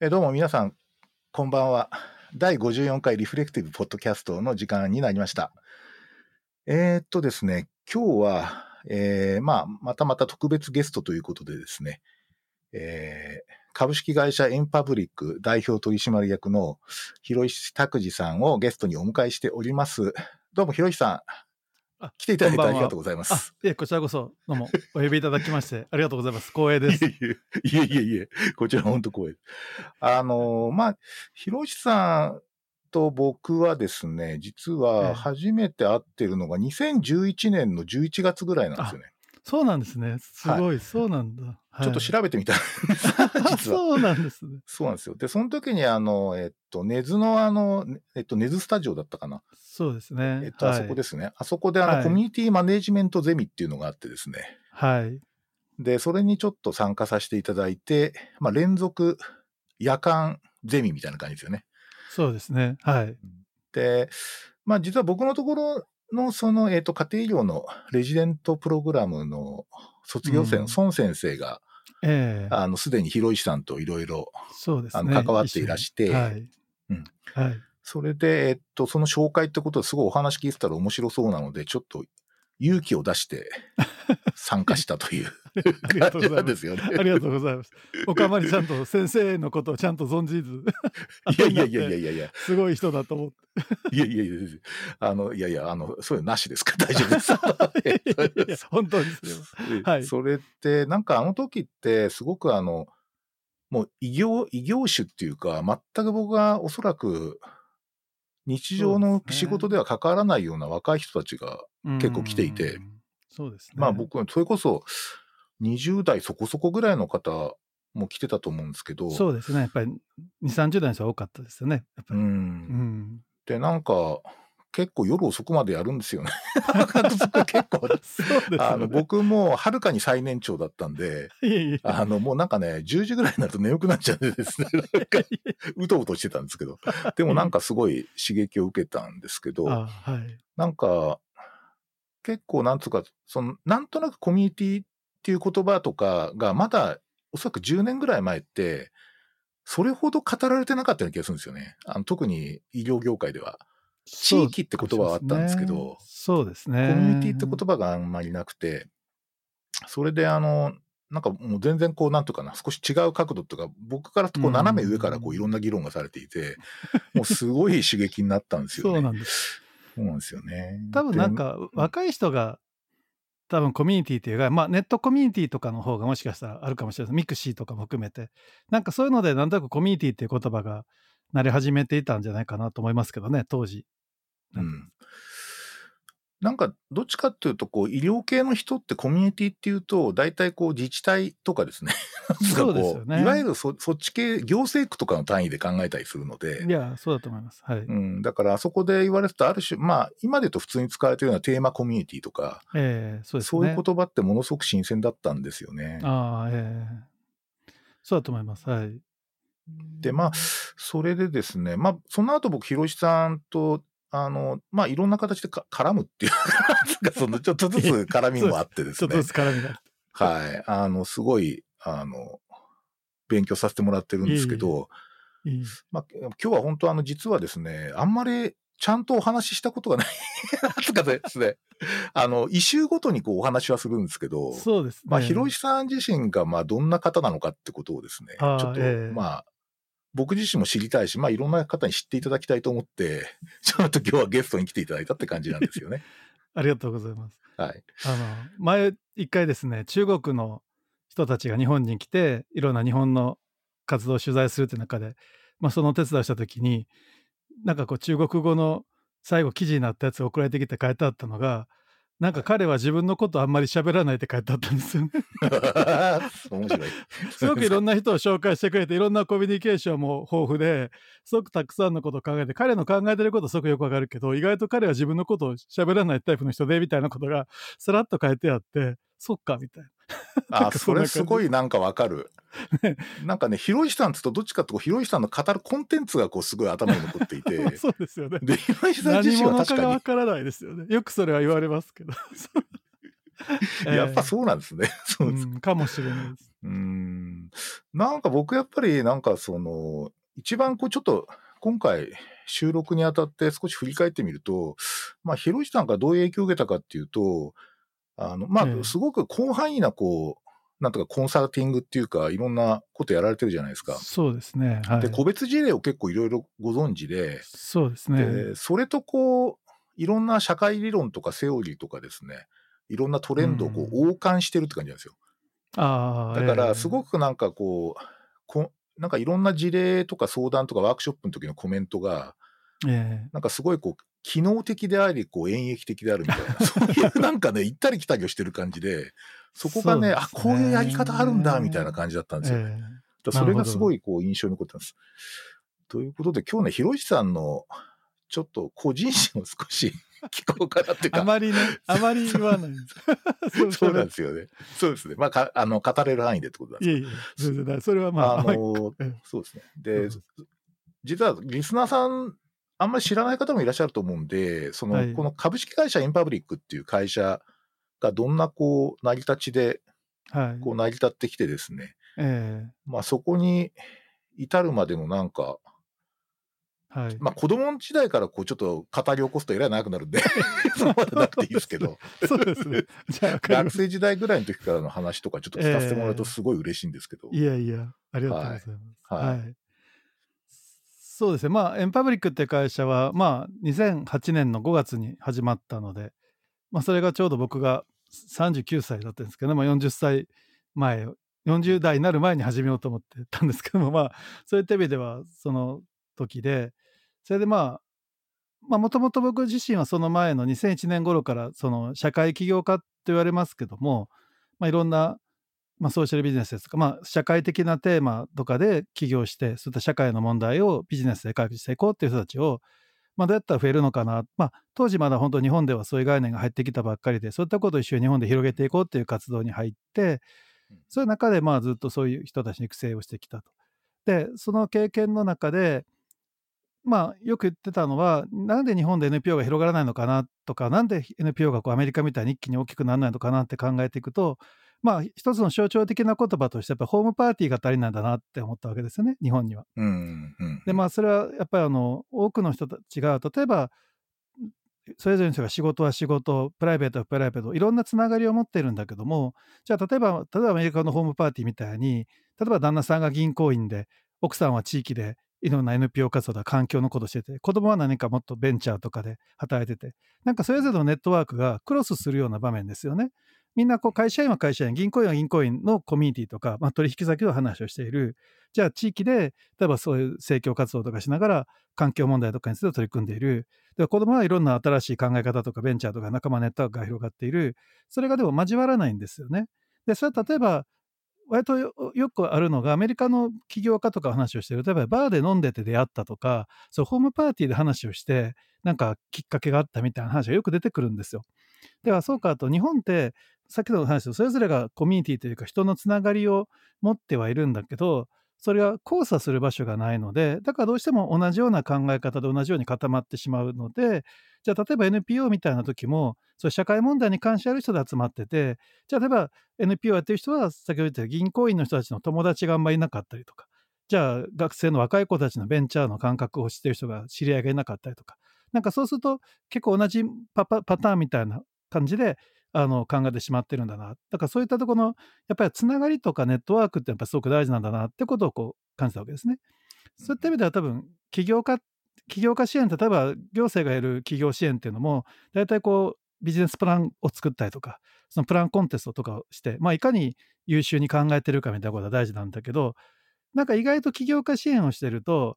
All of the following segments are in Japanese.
えどうも皆さん、こんばんは。第54回リフレクティブポッドキャストの時間になりました。えー、っとですね、今日は、えー、まあ、またまた特別ゲストということでですね、えー、株式会社エンパブリック代表取締役の広石拓司さんをゲストにお迎えしております。どうも広石さん、来ていただいてありがとうございます。あ、いえ、こちらこそ、どうも、お呼びいただきまして、ありがとうございます。光栄です。いえいえ、いえこちら本当光栄です。あの、まあ、広石さんと僕はですね、実ええは初めて会ってるのが2011年の11月ぐらいなんですよね。そうなんですね。すごい、そうなんだ。はいちょっと調べてみたんです、あ 実は。そうなんですね。そうなんですよ。で、その時にあの、えっと、根津のあの、えっと、根津スタジオだったかな。そうですね。。えっと、あそこですすね。あそこであの、はいコミュニティマネジメントゼミっていうのがあってですね。はい。で、それにちょっと参加させていただいて、まあ、連続夜間ゼミみたいな感じですよね。そうですね。はい。で、まあ、実は僕のところの、その、えっ、と、家庭医療のレジデントプログラムの卒業生うんの孫先生が、ええあの、すでに広石さんといろいろ、そうですね。あの関わっていらしてはい。うんはい。それで、えっと、その紹介ってことですごいお話聞いてたら面白そうなので、ちょっと勇気を出して参加したというありがとうござま。ですね。ありがとうございます。僕はあまりちゃんと先生のことをちゃんと存じず、いやいやいやいやいや すごい人だと思って。いやいやいやいや、あの、いやいや、あの、そういうのなしですか？ら大丈夫です。いや本当に はいそれって、なんかあの時って、すごくあの、もう異業、異業種っていうか、全く僕がおそらく、日常の仕事では関わらないような若い人たちが、結構来ていてうん。そうですね。まあ僕、それこそ20代そこそこぐらいの方も来てたと思うんですけど、そうですね。やっぱり2、30代の人が多かったですよね。やっぱう。り。うんん。で、なんか、結構夜遅くまでやるんですよね。結構、ね。あの、僕もはるかに最年長だったんで、いえいえ。あの、もうなんかね、10時ぐらいになると眠くなっちゃうんでですね、うとうとしてたんですけど、でもなんかすごい刺激を受けたんですけど、あはい。なんか、結構なんつうか、その、なんとなくコミュニティっていう言葉とかが、まだ、おそらく10年ぐらい前って、それほど語られてなかったような気がするんですよね。あの特に医療業界では。地域って言葉はあったんですけどそうですね。コミュニティって言葉があんまりなくて、それであの、なんかもう全然こう、なんとかな、少し違う角度とか、僕からこううん斜め上からこういろんな議論がされていて、もうすごい刺激になったんですよね。そうなんです。そうなんですよね。多分なんか若い人が多分コミュニティっていうか、まあネットコミュニティとかの方がもしかしたらあるかもしれない。 mixi とかも含めて。なんかそういうのでなんとなくコミュニティっていう言葉が慣れ始めていたんじゃないかなと思いますけどね、当時。でうん。なんか、どっちかっていうと、こう、医療系の人ってコミュニティっていうと、大体こう、自治体とかですね。そうですよねいわゆるそそっち系、行政区とかの単位で考えたりするのでい、や、そうだと思います。はい。うん、だからあそこで言われてたある種、まあ、今で言うと普通に使われてるようなテーマコミュニティとか、ええそうですね。そういう言葉ってものすごく新鮮だったんですよね。ああ、ええそうだと思います。はい。で、まあ、それでですね、まあ、その後僕、広石さんと、あの、まあ、いろんな形でか絡むっていう かその、ちょっとずつ絡みもあってですねちょっとず。つ絡みが。はい。あの、すごい、あの、勉強させてもらってるんですけど、いいまあ、今日は本当あの、実はですね、あんまりちゃんとお話ししたことがない。つかですね、あの、異臭ごとにこうお話はするんですけど、そうですね。まあ、広石さん自身が、まあ、どんな方なのかってことをですね、ちょっと、ええまあ、僕自身も知りたいし、まあ、いろんな方に知っていただきたいと思って、ちょっと今日はゲストに来ていただいたって感じなんですよね。ありがとうございます。はい。あの前一回ですね中国の人たちが日本に来ていろんな日本の活動を取材するって中で、まあ、そのお手伝いをした時になんかこう中国語の最後記事になったやつが送られてきて書いてあったのがなんか彼は自分のことあんまり喋らないって書いてあったんですよね。面白い。すごくいろんな人を紹介してくれていろんなコミュニケーションも豊富ですごくたくさんのことを考えて彼の考えてることすごくよくわかるけど意外と彼は自分のことを喋らないタイプの人でみたいなことがさらっと書いてあってそっかみたいな。あ、かそれすごいなんかわかる。なんかね、広石さんつうとどっちかっていうと、広石さんの語るコンテンツがこうすごい頭に残っていて、そうですよね。で、広石さん何自身は者かがわ確からないですよね。よくそれは言われますけど。やっぱそうなんですね。そうです。うんかもしれないです。うーん。ん。なんか僕やっぱりなんかその、一番こうちょっと今回収録にあたって少し振り返ってみると、まあ、ひろしさんがどういう影響を受けたかっていうと、あの、まあ、ええすごく広範囲なこう、なんとかコンサルティングっていうか、いろんなことやられてるじゃないですか。そうですね。はで、い。個別事例を結構いろいろご存知で、そうですね。で、それとこう、いろんな社会理論とかセオリーとかですね、いろんなトレンドをこう王冠してるって感じなんですよ。ああ、だから、すく、ごくなんかこう、こなんかいろんな事例とか相談とかワークショップの時のコメントが、ええなんかすごいこう、機能的であり、こう演繹的であるみたいな、そういうなんかね、行ったり来たりをしてる感じで、そこがね、ねあ、こういうやり方あるんだ、みたいな感じだったんですよね。ええだからそれがすごいこう印象に残ってます。ということで、今日ね、ひろしさんのちょっと個人史を少し 聞こうかなっていうか、あまりね、あまり言わないんです。そうなんですよね。そうですね。まあ、かあの語れる範囲でってことなんですいえいえ、いそれはまあ、あのええそうですね。で実はリスナーさん、あんまり知らない方もいらっしゃると思うんで、その、はいこの株式会社インパブリックっていう会社がどんなこう、成り立ちで、はい。こう成り立ってきてですね、えまあそこに至るまでのなんか、えはい。まあ子供時代からこうちょっと語り起こすとえらい長くなるんで、そのまでなくていいですけど、そうですね。じゃあ、学。生時代ぐらいの時からの話とかちょっと聞かせてもらうとすごい嬉しいんですけど。いやいや、ありがとうございます。はいはい。そうですね。まあ、エンパブリックって会社は、まあ、2008年の5月に始まったので、まあ、それがちょうど僕が39歳だったんですけど、まあ、40歳前、40代になる前に始めようと思ってたんですけども、まあ、そういった意味では、その時で、それでまあ、もともと僕自身はその前の2001年頃から、その社会起業家と言われますけども、まあ、いろんな、まあ、ソーシャルビジネスですとか、まあ、社会的なテーマとかで起業して、そういった社会の問題をビジネスで解決していこうっていう人たちを、まあ、どうやったら増えるのかな、まあ、当時まだ本当日本ではそういう概念が入ってきたばっかりで、そういったことを一緒に日本で広げていこうっていう活動に入って、そういう中でまあずっとそういう人たちに育成をしてきたと。で、その経験の中で、まあ、よく言ってたのは、なんで日本で NPO が広がらないのかなとか、なんで NPO がこうアメリカみたいに一気に大きくならないのかなって考えていくと、まあ、一つの象徴的な言葉として、やっぱホームパーティーが足りないんだなって思ったわけですよね、日本には。うん、うん。で、まあ、それはやっぱりあの多くの人たちが、例えば、それぞれの人が仕事は仕事、プライベートはプライベート、いろんなつながりを持ってるんだけども、じゃあ、例えば、例えばアメリカのホームパーティーみたいに、例えば旦那さんが銀行員で、奥さんは地域でいろんな NPO 活動だ環境のことしてて、子供は何かもっとベンチャーとかで働いてて、なんかそれぞれのネットワークがクロスするような場面ですよね。みんなこう会社員は会社員、銀行員は銀行員のコミュニティとか、まあ、取引先の話をしている。じゃあ地域で、例えばそういう政教活動とかしながら、環境問題とかについて取り組んでいる。で子供はいろんな新しい考え方とかベンチャーとか仲間ネットワークが広がっている。それがでも交わらないんですよね。で、それは例えば、割とよくあるのが、アメリカの起業家とか話をしてる、例えばバーで飲んでて出会ったとか、そうホームパーティーで話をして、なんかきっかけがあったみたいな話がよく出てくるんですよ。では、そうかと、日本って、さっきの話とそれぞれがコミュニティというか人のつながりを持ってはいるんだけど、それは交差する場所がないので、だからどうしても同じような考え方で同じように固まってしまうので、じゃあ例えば NPO みたいな時も、そう社会問題に関心ある人で集まってて、じゃあ例えば NPO やってる人は先ほど言った銀行員の人たちの友達があんまりいなかったりとか、じゃあ学生の若い子たちのベンチャーの感覚を知ってる人が知り合いがいなかったりとか、なんかそうすると結構同じパパパターンみたいな感じであの考えてしまってるんだな。だからそういったところのやっぱりつながりとかネットワークってやっぱすごく大事なんだなってことをこう感じたわけですね。そういった意味では多分起業家起業家支援って例えば行政がやる企業支援っていうのも大体こうビジネスプランを作ったりとかそのプランコンテストとかをして、まあ、いかに優秀に考えてるかみたいなことが大事なんだけどなんか意外と起業家支援をしてると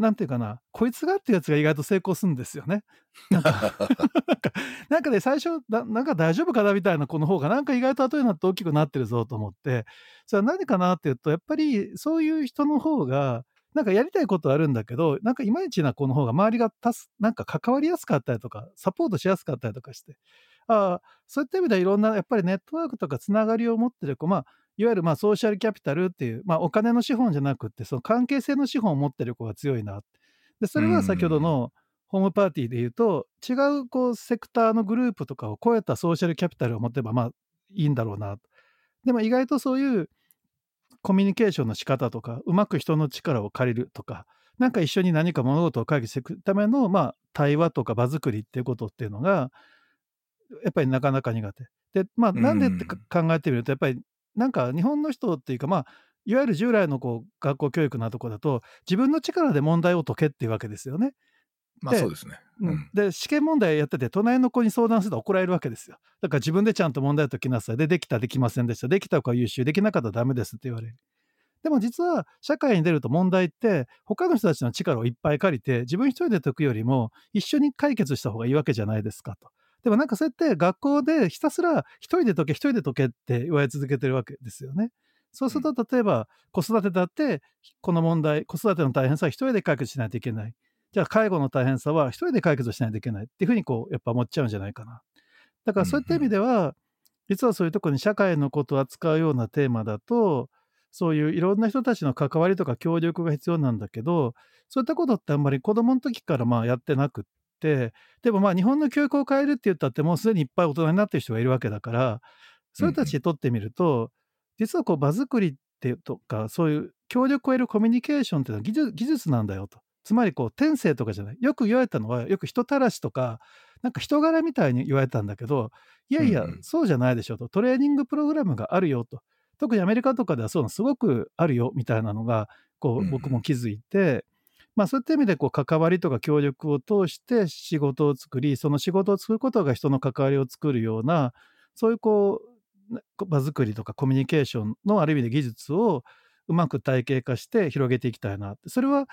なんていうかなこいつがっていうやつが意外と成功するんですよね。なんか なんかね最初ななんか大丈夫かなみたいな子の方がなんか意外と後になって大きくなってるぞと思ってそれは何かなっていうとやっぱりそういう人の方がなんかやりたいことはあるんだけど、なんかいまいちな子の方が周りがたす、なんか関わりやすかったりとか、サポートしやすかったりとかして、ああ、そういった意味ではいろんなやっぱりネットワークとかつながりを持ってる子、まあ、いわゆるまあソーシャルキャピタルっていう、まあお金の資本じゃなくって、その関係性の資本を持ってる子が強いな。で、それは先ほどのホームパーティーで言うと、違うこうセクターのグループとかを超えたソーシャルキャピタルを持てばまあいいんだろうな。でも意外とそういうコミュニケーションの仕方とかうまく人の力を借りるとかなんか一緒に何か物事を解決していくための、まあ、対話とか場作りっていうことっていうのがやっぱりなかなか苦手。でまあなんでって考えてみるとやっぱりなんか日本の人っていうかまあいわゆる従来のこう学校教育なとこだと自分の力で問題を解けっていうわけですよね。まあそうですね。うん、で試験問題やってて隣の子に相談すると怒られるわけですよ。だから自分でちゃんと問題を解きなさい。でできたできませんでした。できた子は優秀できなかったらダメですって言われる。でも実は社会に出ると問題って他の人たちの力をいっぱい借りて自分一人で解くよりも一緒に解決した方がいいわけじゃないですかと。でもなんかそうやって学校でひたすら一人で解け一人で解けって言われ続けてるわけですよね。そうすると例えば子育てだってこの問題子育ての大変さは一人で解決しないといけない。じゃあ介護の大変さは一人で解決しないといけないっていうふうにこうやっぱ思っちゃうんじゃないかな。だからそういった意味では、実はそういうとこに社会のことを扱うようなテーマだとそういういろんな人たちの関わりとか協力が必要なんだけどそういったことってあんまり子供の時からまあやってなくってでもまあ日本の教育を変えるって言ったってもうすでにいっぱい大人になってる人がいるわけだからそういう人たちにとってみると、実はこう場作りってとかそういう協力を得るコミュニケーションっていうのは技術技術なんだよと。つまりこう天性とかじゃない。よく言われたのはよく人たらしとかなんか人柄みたいに言われたんだけどいやいや、そうじゃないでしょと。トレーニングプログラムがあるよと。特にアメリカとかではそういうのすごくあるよみたいなのがこう僕も気づいて、まあ、そういった意味でこう関わりとか協力を通して仕事を作りその仕事を作ることが人の関わりを作るようなそういうこう場作りとかコミュニケーションのある意味で技術をうまく体系化して広げていきたいなそれは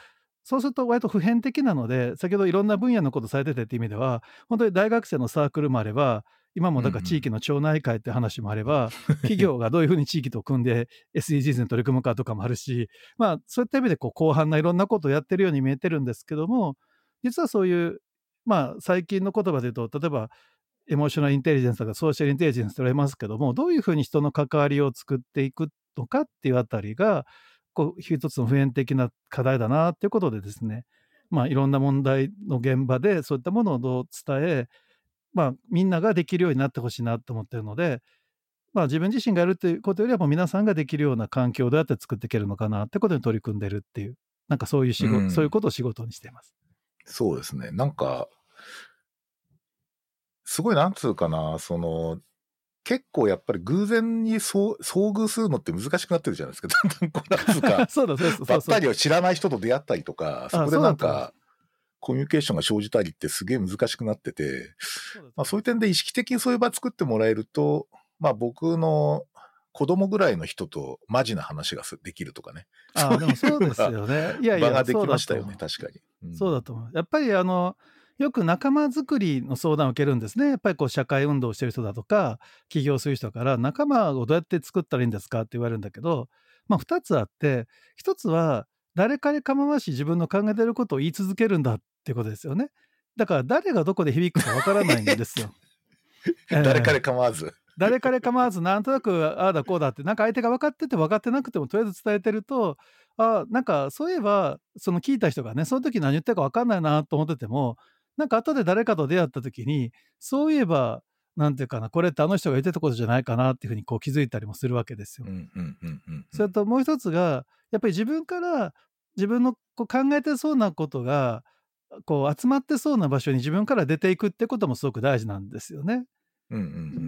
そうすると割と普遍的なので先ほどいろんな分野のことされててっていう意味では本当に大学生のサークルもあれば今もだから地域の町内会って話もあれば、企業がどういうふうに地域と組んで SDGs に取り組むかとかもあるしまあそういった意味でこう広範ないろんなことをやってるように見えてるんですけども実はそういうまあ最近の言葉で言うと例えばエモーショナルインテリジェンスとかソーシャルインテリジェンスと言われますけどもどういうふうに人の関わりを作っていくのかっていうあたりがこう一つの普遍的な課題だなっていうことでですね、まあ、いろんな問題の現場でそういったものをどう伝え、まあ、みんなができるようになってほしいなと思ってるので、まあ、自分自身がやるということよりはもう皆さんができるような環境をどうやって作っていけるのかなってことに取り組んでるっていうなんかそういう仕事、うん、そういうことを仕事にしています。そうですね。なんかすごいなんつうかなその結構やっぱり偶然に遭遇するのって難しくなってるじゃないですか。だんだんこうなんつうか、そうだそうそうばったりを知らない人と出会ったりとか、そこでなんか、コミュニケーションが生じたりってすげえ難しくなってて、まあそういう点で意識的にそういう場作ってもらえると、まあ僕の子供ぐらいの人とマジな話ができるとかね。ああ、でもそうですよね。いやいや、場ができましたよね、確かに。うん、そうだと思う。やっぱりあの、よく仲間づくりの相談を受けるんですね。やっぱりこう社会運動をしてる人だとか、起業する人から仲間をどうやって作ったらいいんですかって言われるんだけど、まあ2つあって、1つは誰彼構わし自分の考えてることを言い続けるんだってことですよね。だから誰がどこで響くかわからないんですよ。誰彼構わず。誰彼構わずなんとなくああだこうだってなんか相手が分かってて分かってなくてもとりあえず伝えてるとあなんかそういえばその聞いた人がねその時何言ってるか分かんないなと思っててもなんか後で誰かと出会った時にそういえばなんていうかなこれってあの人が言ってたことじゃないかなっていうふうにこう気づいたりもするわけですよ。それともう一つがやっぱり自分から自分のこう考えてそうなことがこう集まってそうな場所に自分から出ていくってこともすごく大事なんですよね。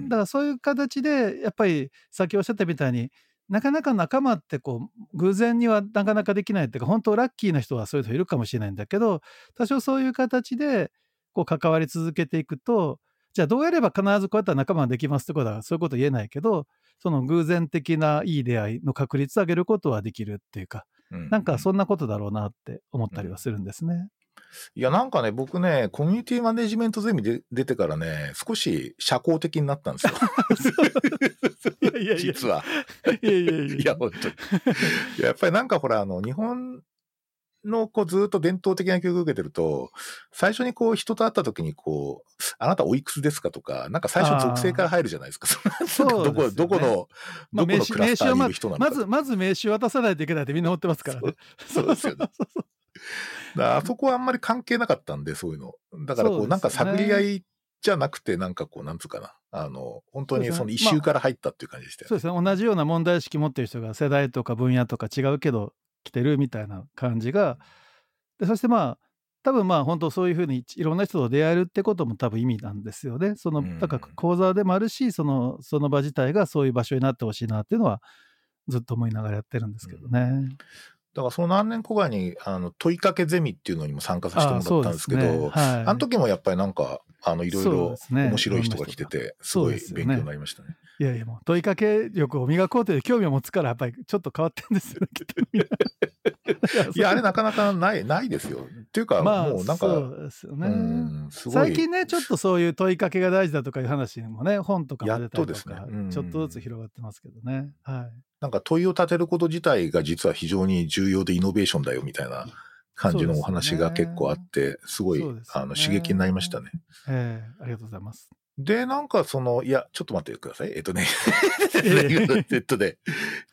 だからそういう形でやっぱり先おっしゃったみたいになかなか仲間ってこう偶然にはなかなかできないっていうか本当ラッキーな人はそういう人いるかもしれないんだけど多少そういう形でこう関わり続けていくとじゃあどうやれば必ずこうやったら仲間ができますってことはそういうこと言えないけどその偶然的ないい出会いの確率を上げることはできるっていうか、うん、なんかそんなことだろうなって思ったりはするんですね。いや、なんかね、僕ね、コミュニティマネジメントゼミで出てからね、少し社交的になったんですよ。いやいや実は。いやいやいや。いや、本当に。やっぱりなんかほら、あの、日本のこうずっと伝統的な教育を受けてると、最初にこう人と会った時にこう、あなたおいくつですかとか、なんか最初属性から入るじゃないですか。そう、ね、どこ、どこの、どこのクラスターにいる人なのかまず、まず名刺を渡さないといけないってみんな思ってますからね。そうですよね。あそこはあんまり関係なかったんで、そういうの。だからこう、なんか探り合いじゃなくて、なんかこう、なんつうかな。あの、本当にその一周から入ったっていう感じでしたよね。そうですね同じような問題意識持ってる人が世代とか分野とか違うけど来てるみたいな感じがでそしてまあ多分まあ本当そういうふうにいろんな人と出会えるってことも多分意味なんですよね。そのうんだから講座でもあるしそのその場自体がそういう場所になってほしいなっていうのはずっと思いながらやってるんですけどね。だからその何年後かに、あの、問いかけゼミっていうのにも参加させてもらったんですけど、あね。はい。あの時もやっぱりなんか、あの、いろいろ面白い人が来てて、すごい勉強になりましたね。いやいやもう問いかけ力を磨こうという興味を持つからやっぱりちょっと変わってるんですよね いや、あれなかなかない、ないですよ。っていうか、まあもうなんか、そうですよね。最近ねちょっとそういう問いかけが大事だとかいう話もね本とかも出たりとかうん。ちょっとずつ広がってますけどね。はいなんか問いを立てること自体が実は非常に重要でイノベーションだよみたいな感じのお話が結構あって、すごい、ねあの刺激になりましたね。ええありがとうございます。で、なんかその、いや、ちょっと待ってください。えっとね、えええっとね、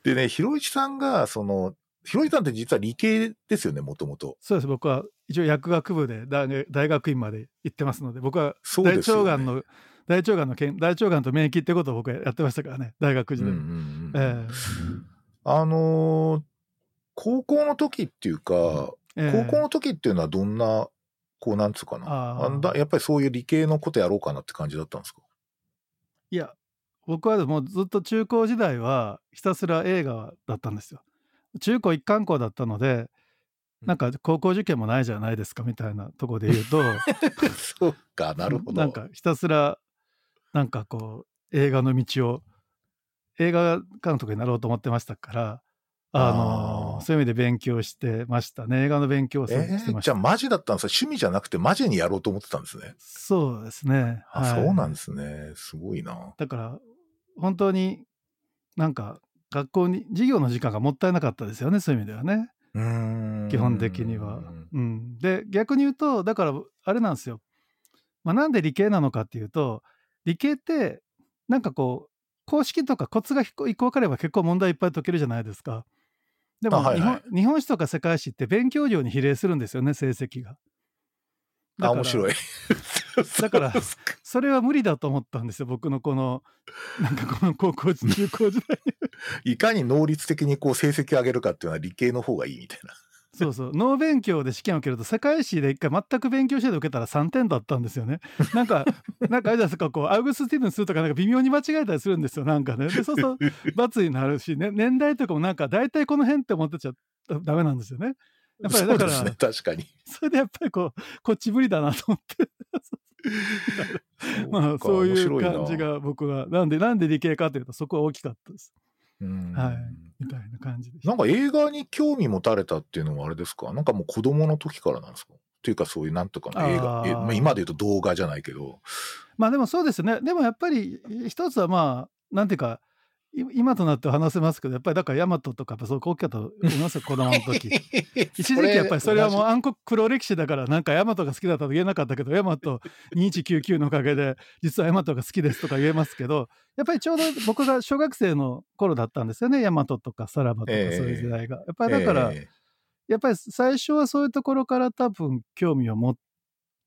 でね、ひろいちさんが、その、ひろいちさんって実は理系ですよね、もともと。そうです僕は一応薬学部で大学院まで行ってますので僕は大そうですよね腸がんの大腸がんのけん大腸がんと免疫ってことを僕はやってましたからね大学時代。あのー高校の時っていうか、えええ高校の時っていうのはどんな、こう、なんつうかな。あだやっぱりそういう理系のことやろうかなって感じだったんですか？いや僕はもうずっと中高時代はひたすら映画だったんですよ。中高一貫校だったのでなんか高校受験もないじゃないですかみたいなところで言うと そうか、なるほど。なんかひたすらなんかこう映画の道を映画監督になろうと思ってましたからあのそういう意味で勉強してましたね。映画の勉強をしてました、ーじゃあマジだったんですか？趣味じゃなくてマジにやろうと思ってたんですね。そうですね。あ、はい。そうなんですね。すごいな。だから本当になんか学校に授業の時間がもったいなかったですよねそういう意味ではね。基本的には。うん、で逆に言うとだからあれなんですよ、まあ、なんで理系なのかっていうと理系ってなんかこう公式とかコツが一個分かれば結構問題いっぱい解けるじゃないですか。でも日あはいはい本日本史とか世界史って勉強量に比例するんですよね成績が。だあ、から面白い。だからそれは無理だと思ったんですよ僕のこの なんかこの高校中高時代いかに能率的にこう成績を上げるかっていうのは理系の方がいいみたいな。そうそう脳勉強で試験を受けると世界史で一回全く勉強してで受けたら3点だったんですよね。なんか なんかあれですかこうアウグスティーブンスとかなんか微妙に間違えたりするんですよなんかね。でそうすると罰になるし、ね、年代とかもなんか大体この辺って思ってちゃダメなんですよね。やっぱりだからね、確かに。それでやっぱりこうこっち無理だなと思って まあかそういう感じが僕はなんでなんで理系かというとそこは大きかったですうんはいみたいな感じでなんか映画に興味持たれたっていうのはあれですか？なんかもう子供の時からなんですか？っていうかそういうなんとかの映画。まあ今で言うと動画じゃないけど。まあでもそうですね。でもやっぱり一つはまあなんていうかい今となっては話せますけどやっぱりだからヤマトとかやっぱそう大きかったと思いますよ子供の時。一時期やっぱりそれはもう暗黒黒歴史だからなんかヤマトが好きだったと言えなかったけどヤマト2199のおかげで実はヤマトが好きですとか言えますけどやっぱりちょうど僕が小学生の頃だったんですよねヤマトとかさらばとかそうええいう時代が。やっぱりだから、え。やっぱり最初はそういうところから多分興味を持っ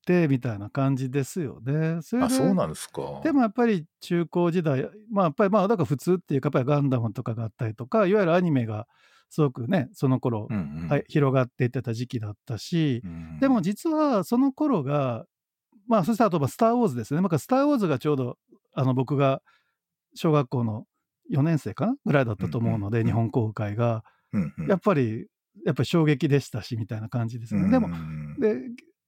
てみたいな感じですよね。そあそうなんですか。でもやっぱり中高時代まあやっぱりまあだから普通っていうかやっぱりガンダムとかがあったりとかいわゆるアニメがすごくねその頃、うんうんはい、広がっていってた時期だったし、うんでも実はその頃がまあそしてあとは「スター・ウォーズ」ですね。なんかスター・ウォーズ」がちょうどあの僕が小学校の4年生かなぐらいだったと思うので、うんうん日本公開がうんうんやっぱりやっぱり衝撃でしたしみたいな感じですね。でもうんで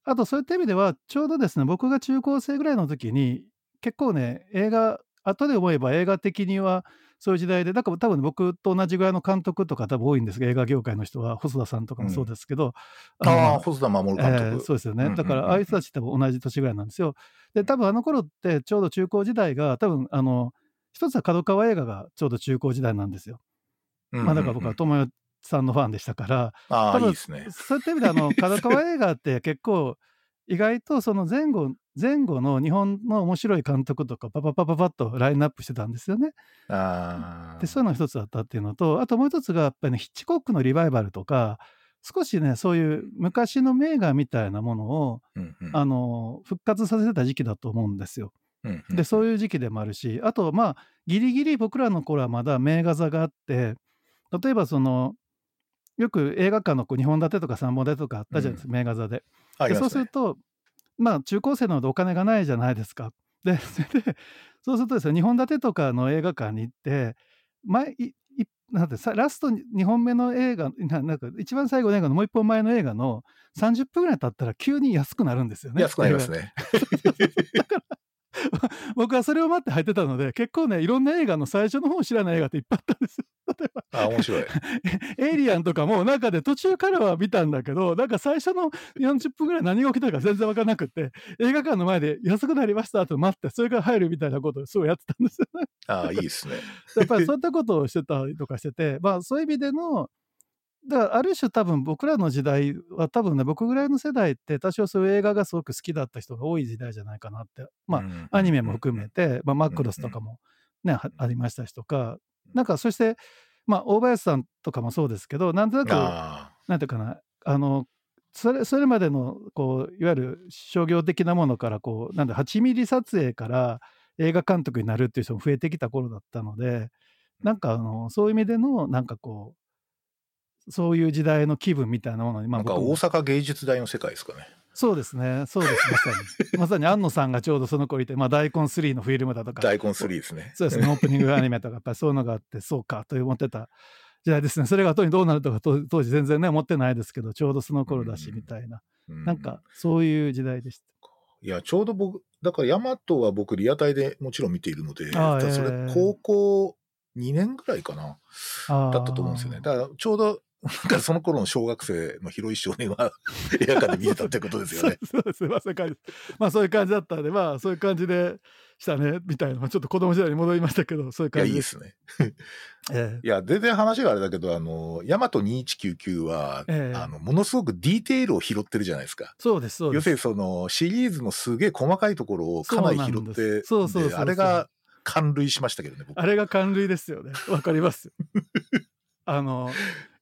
あとそういった意味ではちょうどですね僕が中高生ぐらいの時に結構ね映画後で思えば映画的にはそういう時代でだから多分僕と同じぐらいの監督とか多分多いんですが映画業界の人は細田さんとかもそうですけど、ああ、の細田守監督。えーそうですよね、うんうんうんだからああいう人たち多分同じ年ぐらいなんですよ。で多分あの頃ってちょうど中高時代が多分あの一つは角川映画がちょうど中高時代なんですよ。うんうんうんまあだから僕は友よさんのファンでしたから、あいいですね。そういった意味であの 角川映画って結構意外とその前後前後の日本の面白い監督とかパパパパパッとラインナップしてたんですよね。ああ。でそういうのが一つだったっていうのとあともう一つがやっぱりねヒッチコックのリバイバルとか少しね、そういう昔の名画みたいなものを、うんうんあの、復活させてた時期だと思うんですよ。うんうんで、そういう時期でもあるし、あと、まあ、ギリギリ僕らの頃はまだ名画座があって、例えばその、よく映画館のこう2本立てとか3本立てとかあったじゃないですか、名画座で。でそうすると、まあ、中高生なのでお金がないじゃないですか。で、それで、そうするとですね、2本立てとかの映画館に行って、前、なんてさラスト2本目の映画な、なんか一番最後の映画のもう1本前の映画の30分ぐらい経ったら急に安くなるんですよね。安くなりますね。僕はそれを待って入ってたので、結構ね、いろんな映画の最初の方知らない映画っていっぱいあったんですよ。例えば、あ、面白い。エイリアンとかも、なんかで途中からは見たんだけど、なんか最初の40分ぐらい何が起きたか全然わからなくって、映画館の前で安くなりましたと待って、それから入るみたいなことをすごいやってたんですよね。あいいですね。やっぱりそういったことをしてたりとかしてて、まあそういう意味での、だからある種多分僕らの時代は多分ね、僕ぐらいの世代って多少そういう映画がすごく好きだった人が多い時代じゃないかなって。まあうんアニメも含めて、まあ、マックロスとかもね、はありましたしとか、なんかそして、まあ大林さんとかもそうですけど、なんとなく、あなんていうかな、あの、それそれまでのこういわゆる商業的なものからこうなんだ8ミリ撮影から映画監督になるっていう人も増えてきた頃だったのでなんかあのそういう意味でのなんかこうそういう時代の気分みたいなものに、あ。なんか大阪芸術大の世界ですかね。そうですね。そうです。まさに。まさに安野さんがちょうどその頃いて、まあ、大根3のフィルムだとか。大根3ですね。そうですね。オープニングアニメとかやっぱりそういうのがあってそうかと思ってた時代ですね。それが後にどうなるとか当当時全然ね思ってないですけどちょうどその頃だしうん。みたいな、うなんかそういう時代でした。いや、ちょうど僕、だからヤマトは僕リアタイでもちろん見ているので、それええ高校2年ぐらいかな、だったと思うんですよね。だからちょうど、かその頃の小学生の広い少年は 映画館で見てたってことですよね。そうですまあそういう感じまあそういう感じだったんでまあそういう感じでしたねみたいな。まあちょっと子供時代に戻りましたけどそういういや、感じでいいですすね。えいや、全然話があれだけど、あの、ヤマト2199は、ええ。あの、ものすごくディテールを拾ってるじゃないですか。そうですそうです。要するにそのシリーズのすげえ細かいところをかなり拾ってそうそうそうあれが感類しましたけどね、僕。あれが感類ですよね。わかります。あの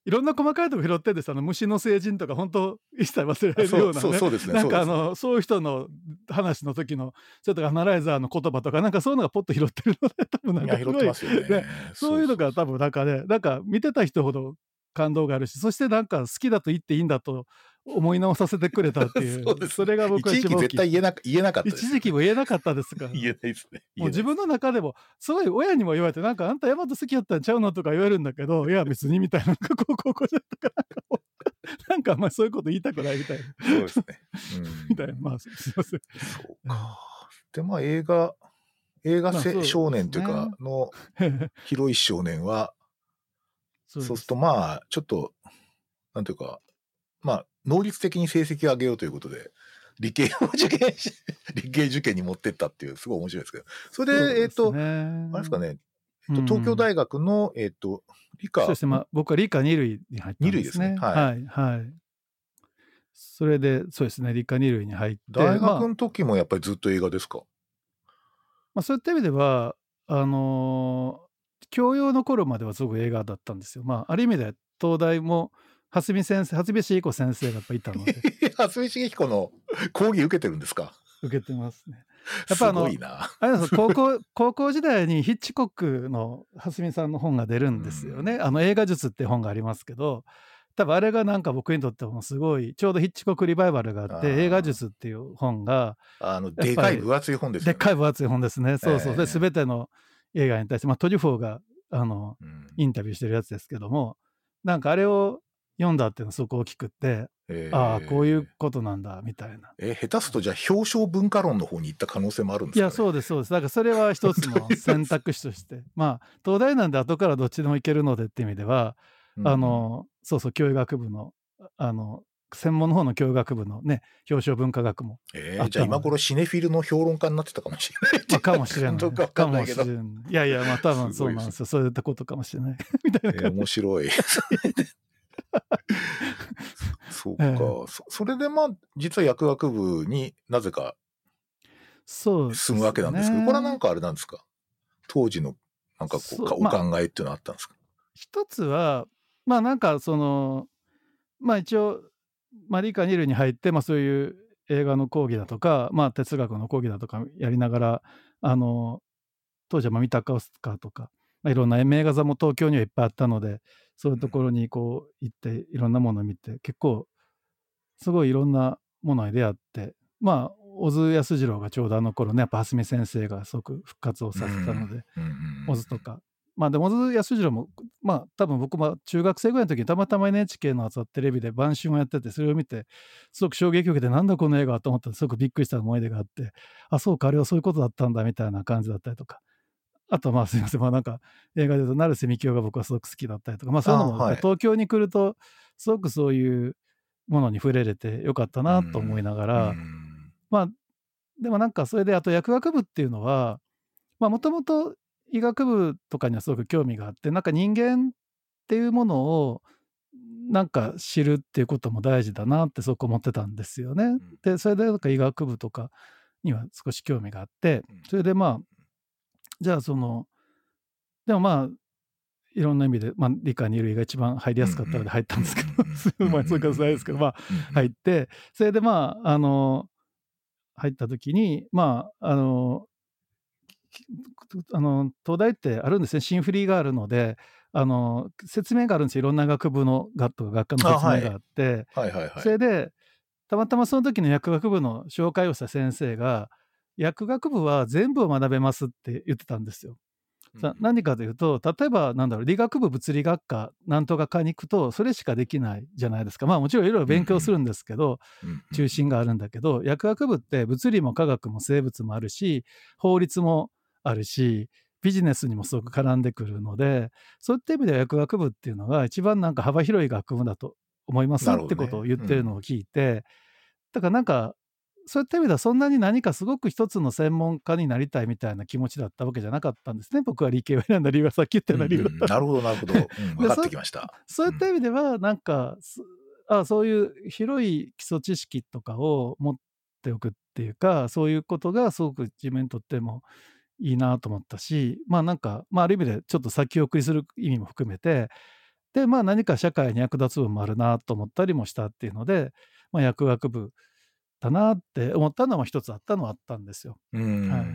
いろんな細かいとこ拾ってですあの虫の成人とか本当一切忘れられるようなねそうそうそうですね。なんかあのそういう人の話の時のちょっとアナライザーの言葉とかなんかそういうのがポッと拾ってるので多分なんかすごいます。ねそういうのが多分なんかねなんか見てた人ほど感動があるしそしてなんか好きだと言っていいんだと思い直させてくれたっていう。そうです。それが僕は一時期一番大きい。絶対言えな言えなかったです。一時期も言えなかったですから言えないですね。もう自分の中でもすごい親にも言われてなんかあんたヤマト好きやったんちゃうのとか言われるんだけど いや別にみたいななんかこう高校じゃったからなんかもうなんかあんまりそういうこと言いたくないみたいな。そうですね。うん。みたいなまあすすいませんそうか。で、まあ映画、映画せまあそうですね。少年というかの広い少年は、そそうするとまあ、ちょっと、なんていうか、まあ、能率的に成績を上げようということで、理系を受験し、理系受験に持ってったっていう、すごい面白いですけど。それで、えっ、と、あれですかね、えっと、東京大学の、えっ、と、理科、そしてまあ僕は理科2類に入ったんですね。二類ですね。ははい、はい、それでそうですね。理科2類に入って大まあ学の時もやっぱりずっと映画ですか、まあ、そういった意味ではあのー教養の頃まではすごく映画だったんですよ。まあある意味で東大も蓮見先生蓮見茂子先生がやっぱいたので蓮見茂彦の講義受けてるんですか？受けてますね。すやっぱあのごいな。あれですよ高校 高校時代にヒッチコックの蓮見さんの本が出るんですよね。あの映画術って本がありますけど多分あれがなんか僕にとってもすごいちょうどヒッチコックリバイバルがあって映画術っていう本があの、でかい分厚い本ですよね。でっかい分厚い本ですね。そうそう。ええで全ての映画に対して、まあ、トリュフォーがあのうんインタビューしてるやつですけどもなんかあれを読んだっていうのはすごく大きくって、えーああこういうことなんだみたいな。え、下手するとじゃあ表彰文化論の方に行った可能性もあるんですか、ね、いやそうですそうです。だからそれは一つの 選択肢として。まあ東大なんで後からどっちでもいけるのでって意味では、うんあ、のそうそう教育学部のあの専門の方の教育学部のね表彰文化学も、えー、じゃあ今頃シネフィルの評論家になってたかもしれない。まあ、かもしれない。かもしれない。いやいやまあ多分そうなんですよ。そういったことかもしれない。みたいなえー面白い。そうか、ええ。そ。それでまあ、実は薬学部になぜか進むわけなんですけど、ねこれはなんかあれなんですか？当時のなんかこうかお考えっていうのはあったんですか、一つはまあなんかそのまあ一応、まあ、理科2類に入って、まあ、そういう映画の講義だとか、まあ、哲学の講義だとかやりながらあの当時は三鷹オスカーとか、まあ、いろんな名画座も東京にはいっぱいあったのでそういうところにこう行っていろんなものを見て結構すごいいろんなものに出会ってまあ小津安二郎がちょうどあの頃ねやっぱ蓮見先生がすごく復活をさせたので、小津とか。まあでも小津安二郎もまあ多分僕も中学生ぐらいの時にたまたま NHK の朝テレビで晩春をやっててそれを見てすごく衝撃を受けてなんだこの映画と思ったらすごくびっくりした思い出があってあそうかあれはそういうことだったんだみたいな感じだったりとかあとまあすいません。まあなんか映画で言うと成瀬みきおが僕はすごく好きだったりとかまあそういうのも東京に来るとすごくそういうものに触れれてよかったなと思いながらまあでもなんかそれであと薬学部っていうのはもともと医学部とかにはすごく興味があってなんか人間っていうものをなんか知るっていうことも大事だなってすごく思ってたんですよね。でそれでなんか医学部とかには少し興味があってそれでまあじゃあそのでもまあいろんな意味で、まあ、理科二類が一番入りやすかったので入ったんですけど、まあそうですけどまあ入ってそれでまああの入った時にまああのあの東大ってあるんですね、シンフリーがあるので、あの説明があるんですよ、いろんな学部の学科の説明があって、それで、たまたまその時の薬学部の紹介をした先生が、薬学部は全部を学べますって言ってたんですよ。さ何かというと例えばなんだろう理学部物理学科なんとか科に行くとそれしかできないじゃないですか。まあもちろんいろいろ勉強するんですけど、中心があるんだけど薬学部って物理も科学も生物もあるし法律もあるしビジネスにもすごく絡んでくるのでそういった意味では薬学部っていうのが一番なんか幅広い学部だと思いますってことを言ってるのを聞いて、うん、だからなんかそういった意味ではそんなに何かすごく一つの専門家になりたいみたいな気持ちだったわけじゃなかったんですね僕は理系を選んだ理由はさっき言ったような理由だった、うんうん、なるほどなるほど、うん、分かってきました。そういった意味ではなんか、うん、あそういう広い基礎知識とかを持っておくっていうかそういうことがすごく自分にとってもいいなと思ったしまあなんか、まあ、ある意味でちょっと先送りする意味も含めてでまあ何か社会に役立つ部分もあるなと思ったりもしたっていうので、まあ、薬学部だなって思ったのは一つあったのはあったんですよ。うん、はい、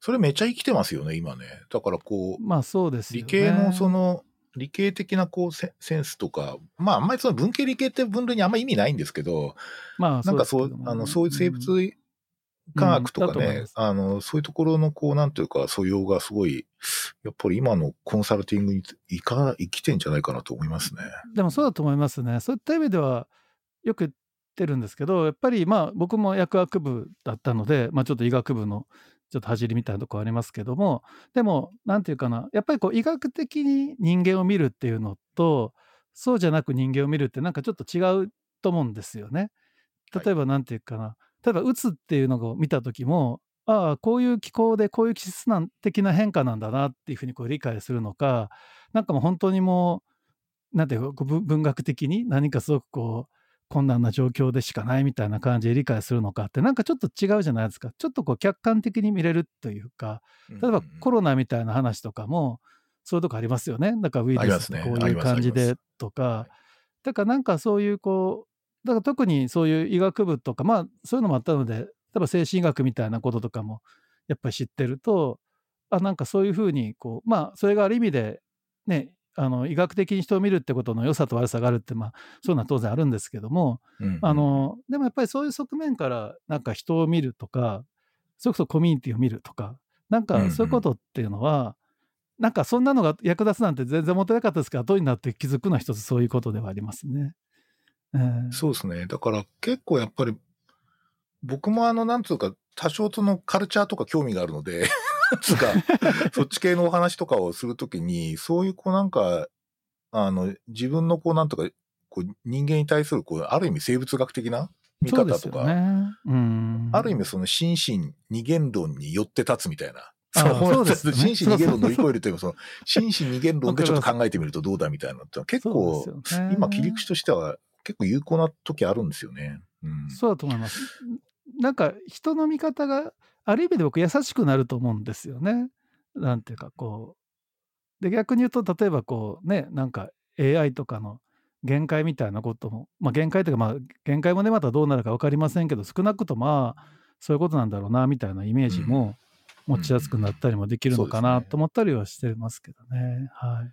それめっちゃ生きてますよね今ね。だからこうまあそうです、ね、理系のその理系的なこうセンスとか、まあ、あんまりその文系理系って分類にあんまり意味ないんですけど、まあ、なんかそう、あの、そういう生物科学とかね、うん、あの、そういうところの、こう、なんというか、素養がすごい、やっぱり今のコンサルティングにいか生きてんじゃないかなと思いますね。でもそうだと思いますね。そういった意味では、よくてるんですけど、やっぱりまあ、僕も薬学部だったので、まあ、ちょっと医学部の、ちょっと走りみたいなとこありますけども、でも、なんていうかな、やっぱりこう、医学的に人間を見るっていうのと、そうじゃなく人間を見るって、なんかちょっと違うと思うんですよね。例えば、なんていうかな、はい例えばうつっていうのを見た時もああこういう気候でこういう気質的な変化なんだなっていうふうにこう理解するのかなんかもう本当にもうなんていうか文学的に何かすごくこう困難な状況でしかないみたいな感じで理解するのかってなんかちょっと違うじゃないですか。ちょっとこう客観的に見れるというか例えばコロナみたいな話とかもそういうとこありますよね。だからウイルスこういう感じでとか、だからなんかそういうこうだから特にそういう医学部とか、まあそういうのもあったので、例えば精神医学みたいなこととかもやっぱり知ってると、あなんかそういうふうにこう、まあそれがある意味でね、あの医学的に人を見るってことの良さと悪さがあるって、まあそういうのは当然あるんですけども、うんうん、あのでもやっぱりそういう側面からなんか人を見るとか、それこそコミュニティを見るとか、なんかそういうことっていうのは、うんうんなんかそんなのが役立つなんて全然思ってなかったですけど、後になって気づくのは一つそういうことではありますね。そうですね。だから結構やっぱり、僕もあの、なんつうか、多少そのカルチャーとか興味があるのでつうか、そっち系のお話とかをするときに、そういうこうなんか、あの、自分のこうなんとか、こう人間に対するこう、ある意味生物学的な見方とか、ね、ある意味その心身二元論によって立つみたいな。そうです、ね。心身二元論乗り越えるというか、その、心身二元論でちょっと考えてみるとどうだみたいなのって結構、今切り口としては結構有効な時あるんですよね。うん、そうだと思います。なんか人の見方がある意味で僕優しくなると思うんですよね。なんていうかこう。で逆に言うと例えばこうねなんか AI とかの限界みたいなことも、まあ、限界というか、まあ、限界もねまたどうなるか分かりませんけど少なくともまあそういうことなんだろうなみたいなイメージも持ちやすくなったりもできるのかなと思ったりはしてますけどね。はい、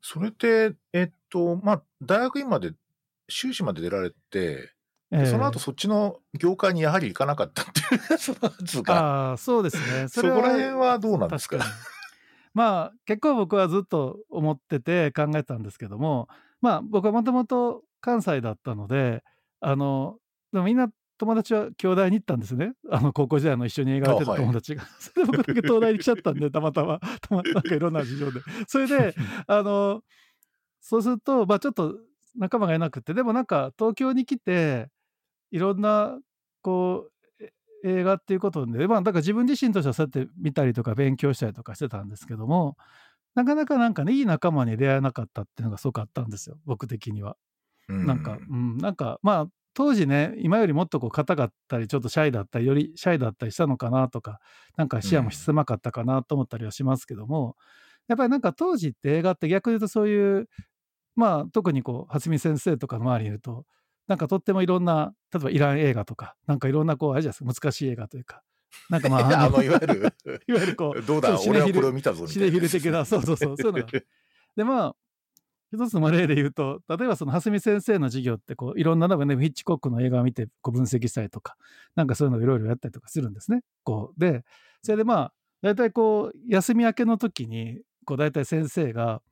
それって、えっと、まあ、大学院まで、修士まで出られて、でその後そっちの業界にやはり行かなかったっていう、その図が。ああそうですね。そこら辺はどうなんですか？まあ結構僕はずっと思ってて考えたんですけどもまあ僕はもともと関西だったのであのでもみんな友達は京大に行ったんですね。あの高校時代の一緒に映画やってた友達が、それで僕だけ東大に来ちゃったんでたまたまたまなんかいろんな事情で。それであのそうするとまあちょっと仲間がいなくてでもなんか東京に来ていろんなこうえ映画っていうことで、まあ、だから自分自身としてはそうやって見たりとか勉強したりとかしてたんですけどもなかなかなんかねいい仲間に出会えなかったっていうのがすごくあったんですよ僕的には。うなんか、うん、なんかまあ当時ね今よりもっとこう硬かったりちょっとシャイだったりよりシャイだったりしたのかなとかなんか視野も狭かったかなと思ったりはしますけども、やっぱりなんか当時って映画って逆に言うとそういうまあ特にこう初見先生とかの周りにいるとなんかとってもいろんな例えばイラン映画とかなんかいろんなこうあれじゃないですか難しい映画というかなんかまあ あのいわゆる、いわゆるこうどうだ、俺はこれを見たぞみたいな。シネフィル的なそうそうそうそういうのが でまあ一つの例で言うと例えばその蓮見先生の授業ってこういろんな多分ねヒッチコックの映画を見てこう分析したりとかなんかそういうのをいろいろやったりとかするんですね。こうでそれでまあ大体こう休み明けの時にこう大体先生が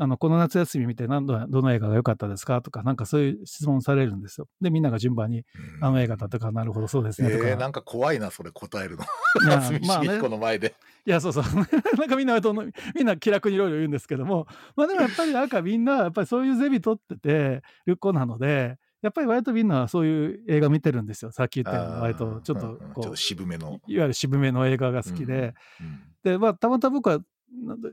あのこの夏休み見て何度どの映画が良かったですか？とかなんかそういう質問されるんですよ。でみんなが順番にうん。あの映画だとかなるほどそうですね。とか、えー、なんか怖いな、それ答えるの。夏見茂彦の前で。いやそうそう。なんかみんなとみんな気楽にいろいろ言うんですけども。まあでもやっぱりなんかみんなやっぱりそういうゼミ取っててる子なのでやっぱり割とみんなそういう映画見てるんですよ。さっき言ったように割とちょっとうんうんう渋めの。いわゆる渋めの映画が好きで、うんでまあたまたま僕はな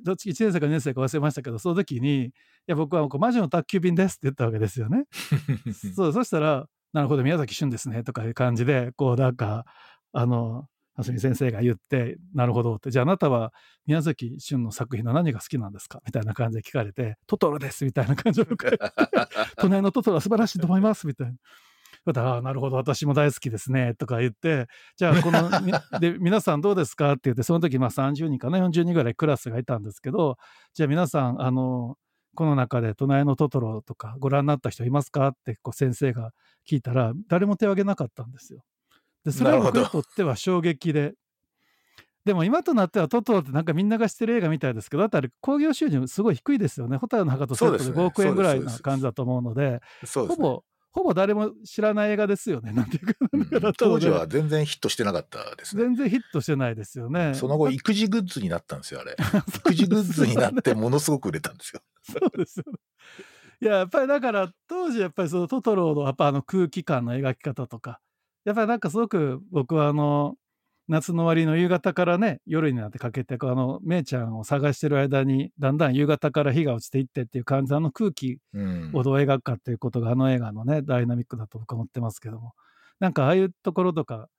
どっち1年生か2年生か忘れましたけどその時に「いや僕はこう魔女の宅急便です」って言ったわけですよね。そうそしたら「なるほど宮崎駿ですね」とかいう感じでこうなんかあの蓮見先生が言って「なるほど」って「じゃああなたは宮崎駿の作品の何が好きなんですか?」みたいな感じで聞かれて「トトロです」みたいな感じで僕が言って「隣のトトロは素晴らしいと思います」みたいな。だからああなるほど私も大好きですねとか言ってじゃあこの みで皆さんどうですか？って言ってその時まあ30人かな40人ぐらいクラスがいたんですけどじゃあ皆さんあのこの中で「隣のトトロ」とかご覧になった人いますか？ってこう先生が聞いたら誰も手を挙げなかったんですよ。でそれは僕にとっては衝撃で。でも今となってはトトロってなんかみんなが知ってる映画みたいですけどだってあれ興行収入すごい低いですよね。ホタルの墓とセットでそうですね5億円ぐらいな感じだと思うのでほぼほぼ誰も知らない映画ですよね。なんていうかうなん当時は全然ヒットしてなかったですね。全然ヒットしてないですよね。その後、育児グッズになったんですよ、あれ。育児グッズになってものすごく売れたんですよ。そうですよね。いややっぱりだから当時やっぱりそのトトロのやっぱあの空気感の描き方とかやっぱりなんかすごく僕はあの夏の終わりの夕方からね夜になってかけてあのめいちゃんを探してる間にだんだん夕方から日が落ちていってっていう感じのあの空気うん。をどう描くかっていうことがあの映画のねダイナミックだと僕は思ってますけども。なんかああいうところとか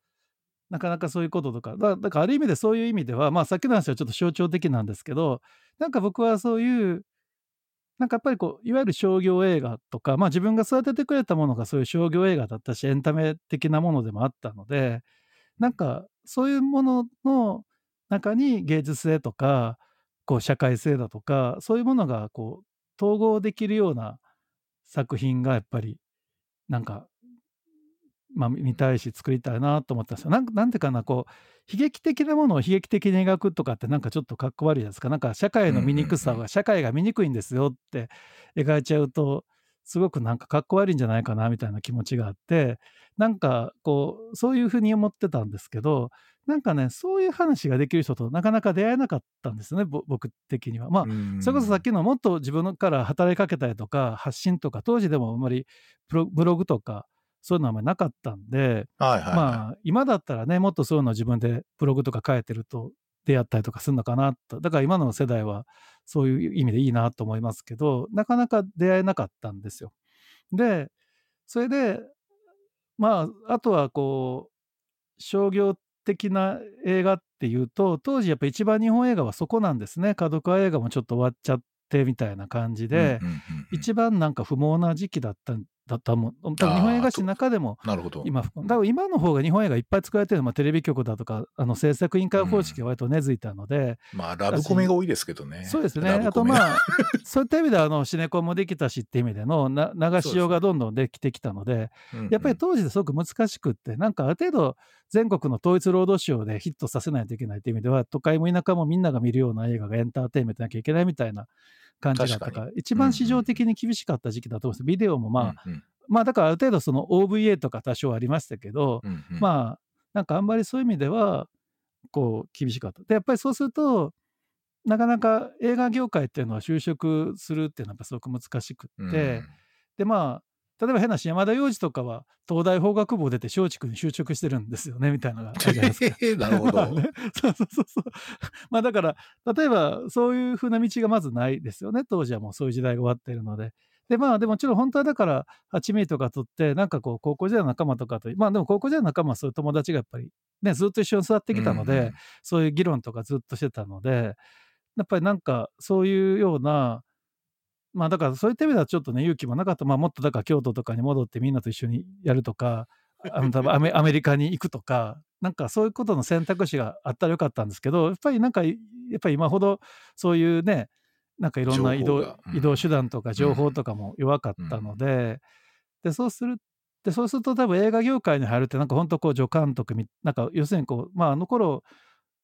なかなかそういうこととかだだからある意味でそういう意味ではまあさっきの話はちょっと象徴的なんですけどなんか僕はそういうなんかやっぱりこういわゆる商業映画とか、まあ、自分が育ててくれたものがそういう商業映画だったしエンタメ的なものでもあったのでなんかそういうものの中に芸術性とかこう社会性だとかそういうものがこう統合できるような作品がやっぱりなんか、まあ、見たいし作りたいなと思ったんですよ。なんなんていうかなこう悲劇的なものを悲劇的に描くとかってなんかちょっとかっこ悪いじゃないですかなんか社会の醜さは社会が醜いんですよって描いちゃうとすごくなんかかっこ悪いんじゃないかなみたいな気持ちがあってなんかこうそういうふうに思ってたんですけどなんかねそういう話ができる人となかなか出会えなかったんですねぼ僕的には。まあうんそれこそさっきのもっと自分から働きかけたりとか発信とか当時でもあんまりブログとかそういうのはあんまりなかったんで、はいはいはい。まあ今だったらねもっとそういうのを自分でブログとか書いてると出会ったりとかするのかなと。だから今の世代はそういう意味でいいなと思いますけどなかなか出会えなかったんですよ。でそれでまああとはこう商業的な映画っていうと当時やっぱ一番日本映画はそこなんですね。角川映画もちょっと終わっちゃっってみたいな感じで、一番なんか不毛な時期だったんだったもん。多分日本映画史の中でもなるほど。今、多分今の方が日本映画いっぱい作られてるのは、まあ、テレビ局だとか、あの制作委員会方式が割と根付いたので、まあ、ラブコメが多いですけどね。そうですね、あとまあ、そういった意味ではあのシネコンもできたしっていう意味でのな流しようがどんどんできてきたので、うんうん。やっぱり当時ですごく難しくって、なんかある程度、全国の統一労働省でヒットさせないといけないという意味では、都会も田舎もみんなが見るような映画がエンターテインメントなきゃいけないみたいな感じだったか、ら一番市場的に厳しかった時期だと思うんです、ビデオもまあ、うんうん。まあだからある程度、その OVA とか多少ありましたけど、うんうん。まあ、なんかあんまりそういう意味では、こう、厳しかった。で、やっぱりそうすると、なかなか映画業界っていうのは就職するっていうのはやっぱすごく難しくって、で、まあ、例えば変なし、山田洋次とかは東大法学部を出て松竹に就職してるんですよね、みたいなのが あるじゃないですか。うんなるほまど。あ ねそうそうそうそう。まあだから、例えばそういう風な道がまずないですよね。当時はもうそういう時代が終わっているので。で、まあでもちろん本当はだから、8ミリとか取って、なんかこう、高校時代の仲間とかと、まあでも高校時代の仲間はそういう友達がやっぱり、ね、ずっと一緒に育ってきたので、そういう議論とかずっとしてたので、やっぱりなんかそういうような、まあだからそういった意味ではちょっとね、勇気もなかった。まあもっとだから京都とかに戻ってみんなと一緒にやるとか、あの多分アメアメリカに行くとか、なんかそういうことの選択肢があったらよかったんですけど、やっぱりなんか、やっぱり今ほどそういうね、なんかいろんな移動うん。移動手段とか情報とかも弱かったので、で、そうするで、そうすると多分映画業界に入るって、なんか本当こう助監督み、なんか要するにこう、まああの頃、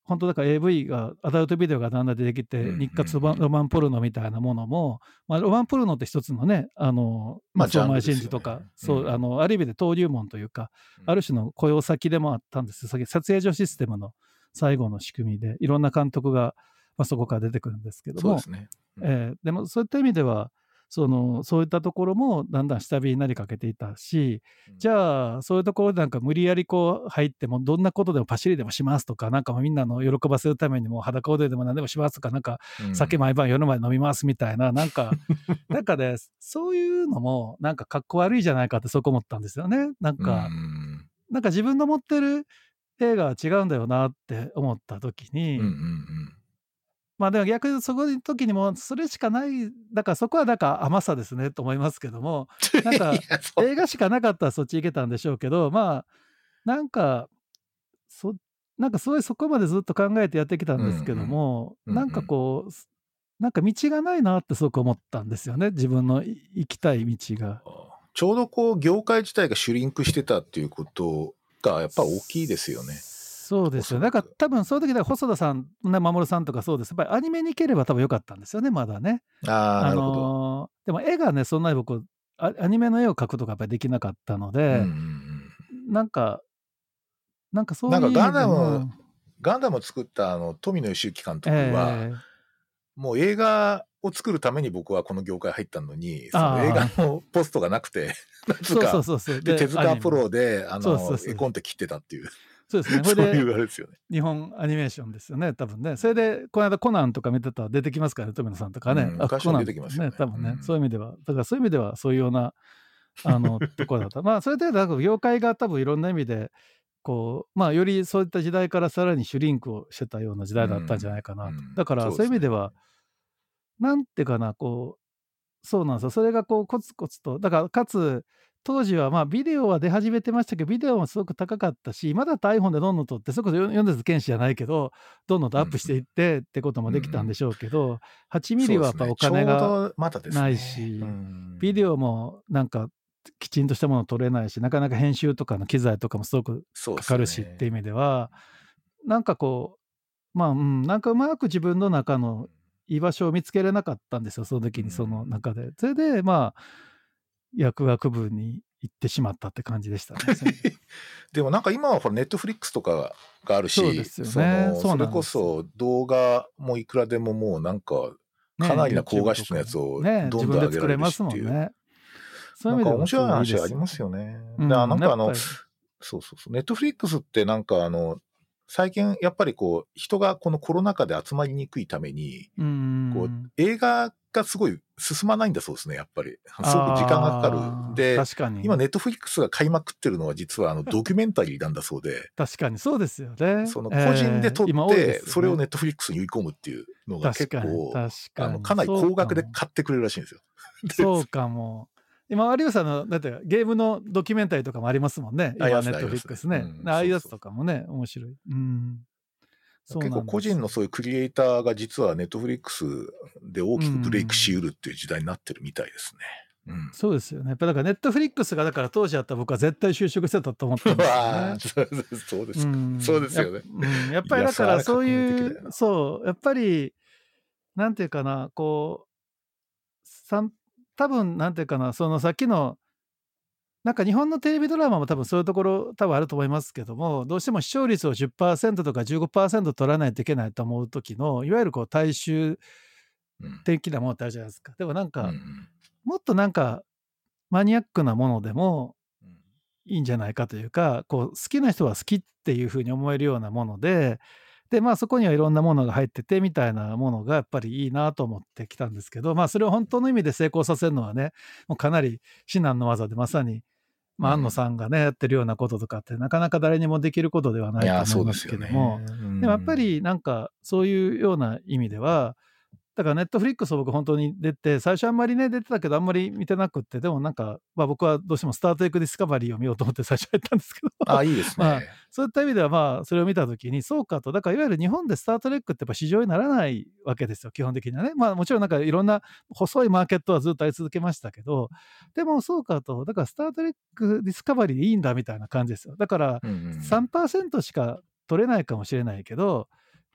本当だから AV が、アダルトビデオがだんだん出てきて、うん日活ロマンポルノみたいなものも、まあ、ロマンポルノって一つのね、あの、まあ相前ジャンルですよね。真司とか、うん。そう、あの、ある意味で登竜門というか、うん。ある種の雇用先でもあったんです。よ。撮影所システムの最後の仕組みで、いろんな監督が、まあ、そこから出てくるんですけども。そうで、すね。うん。えーでもそういった意味ではそのそういったところもだんだん下火になりかけていたしじゃあそういうところでなんか無理やりこう入ってもどんなことでもパシリでもしますとかなんかみんなの喜ばせるためにもう裸踊りでも何でもしますとかなんかうん。酒毎晩夜まで飲みますみたいななんか なんかでそういうのもなんかかっこ悪いじゃないかってそこ思ったんですよね。なんか、うん。なんか自分の持ってる映画は違うんだよなって思った時に、うんうんうんまあでも逆にそこの時にもそれしかないだからそこはだから甘さですねと思いますけども なんかいやそう映画しかなかったらそっち行けたんでしょうけどまあなんかそなんかそういうそこまでずっと考えてやってきたんですけども、うんうんなんかこうすなんか道がないなってすごく思ったんですよね自分のい行きたい道が。ちょうどこう業界自体がシュリンクしてたっていうことがやっぱ大きいですよね。そうですよ。だおそらくから多分その時で細田さん、ね、守さんとかそうです。やっぱりアニメに行ければ多分よかったんですよね、まだね。ああ、なるほど。のーでも絵がね、そんなに僕、あアニメの絵を描くとかやっぱりできなかったのうんで、うんうんなんか、なんかそういうなんかガンダムガンダムを作ったあの富野義行監督えは、えもう映画を作るために僕はこの業界入ったのに、その映画のポストがなくて、そうそうそうそう。で手塚プロであのそうそうそう絵コンテ切ってたっていう、そうですね。そうそれでいうあれですよね。日本アニメーションですよね、多分ね。それで、この間コナンとか見てたら出てきますからね、富野さんとかね。うんあ昔はコナン出てきますよね多分ね、うんそういう意味では。だからそういう意味では、そういうような、あの、ところだった。まあ、それで、業界が多分いろんな意味で、こう、まあ、よりそういった時代からさらにシュリンクをしてたような時代だったんじゃないかなと。うんうんだから、そういう意味では、なんていうかな、こう、そうなんですよ。それがこう、コツコツと、だから、かつ、当時はまあビデオは出始めてましたけど、ビデオもすごく高かったし、今だと iPhone でどんどん撮って、それこそ米津玄師じゃないけど、どんどんとアップしていってってこともできたんでしょうけど、8ミリはやっぱお金が、ないしうん。ビデオもなんかきちんとしたもの撮れないし、なかなか編集とかの機材とかもすごくかかるしっていう意味では、なんかこう、まあ、うん、なんかうまく自分の中の居場所を見つけれなかったんですよ、その時にその中で。それで、まあ、薬学部に行ってしまったって感じでしたね。でもなんか今はほらネットフリックスとかがあるし、それこそ動画もいくらでももうなんかねかなりな高画質のやつをね、どんどん上げられるしっていう。ね。そうないんか面白い話ありますよね。なんかあの、そうそうそう。ネットフリックスってなんかあの、最近やっぱりこう、人がこのコロナ禍で集まりにくいために、うんこう映画がすごい進まないんだそうですね、やっぱり。すごく時間がかかる。で、確かに今ネットフリックスが買いまくってるのは実はあのドキュメンタリーなんだそうで、確かにそうですよね。その個人で撮って、それをネットフリックスに売り込むっていうのが結構、確かにあのかなり高額で買ってくれるらしいんですよ。そうかも。今、有吉さんの、だってゲームのドキュメンタリーとかもありますもんね。今、ネットフリックスねあああいうやつとかもね、面白い。うん。結構個人のそういうクリエイターが実はネットフリックスで大きくブレイクしうるっていう時代になってるみたいですね。うん。そうですよね。やっぱだからネットフリックスがだから当時あった僕は絶対就職してたと思ってたんですよね。そうですそう。んそうですよねやっうんやっぱりだからそそういう、なそう、やっぱり、なんていうかな、こう、多分なんていうかな、そのさっきの、なんか日本のテレビドラマも多分そういうところ多分あると思いますけども、どうしても視聴率を10%とか15%取らないといけないと思う時の、いわゆるこう大衆うん。的なものってあるじゃないですか。でもなんうんか、もっとなんかマニアックなものでも、うん。いいんじゃないかというかこう好きな人は好きっていうふうに思えるようなものででまあそこにはいろんなものが入っててみたいなものがやっぱりいいなと思ってきたんですけどまあそれを本当の意味で成功させるのはねもうかなり至難の技でまさに、まあ、うん安野さんがねやってるようなこととかってなかなか誰にもできることではないと思いますそうです。けども。うんでもやっぱ、りなんかそういうような意味ではだからネットフリックスを僕本当に出て最初あんまりね出てたけどあんまり見てなくってでもなんか、まあ、僕はどうしても「スター・トレック・ディスカバリー」を見ようと思って最初入ったんですけど。あ、いいです ね。まあそういった意味ではまあそれを見た時にそうかとだからいわゆる日本で「スター・トレック」ってやっぱ市場にならないわけですよ基本的にはね。まあもちろんなんかいろんな細いマーケットはずっとあり続けましたけどでもそうかとだから「スター・トレック・ディスカバリー」でいいんだみたいな感じですよ。だからうんうん3%しか取れないかもしれないけど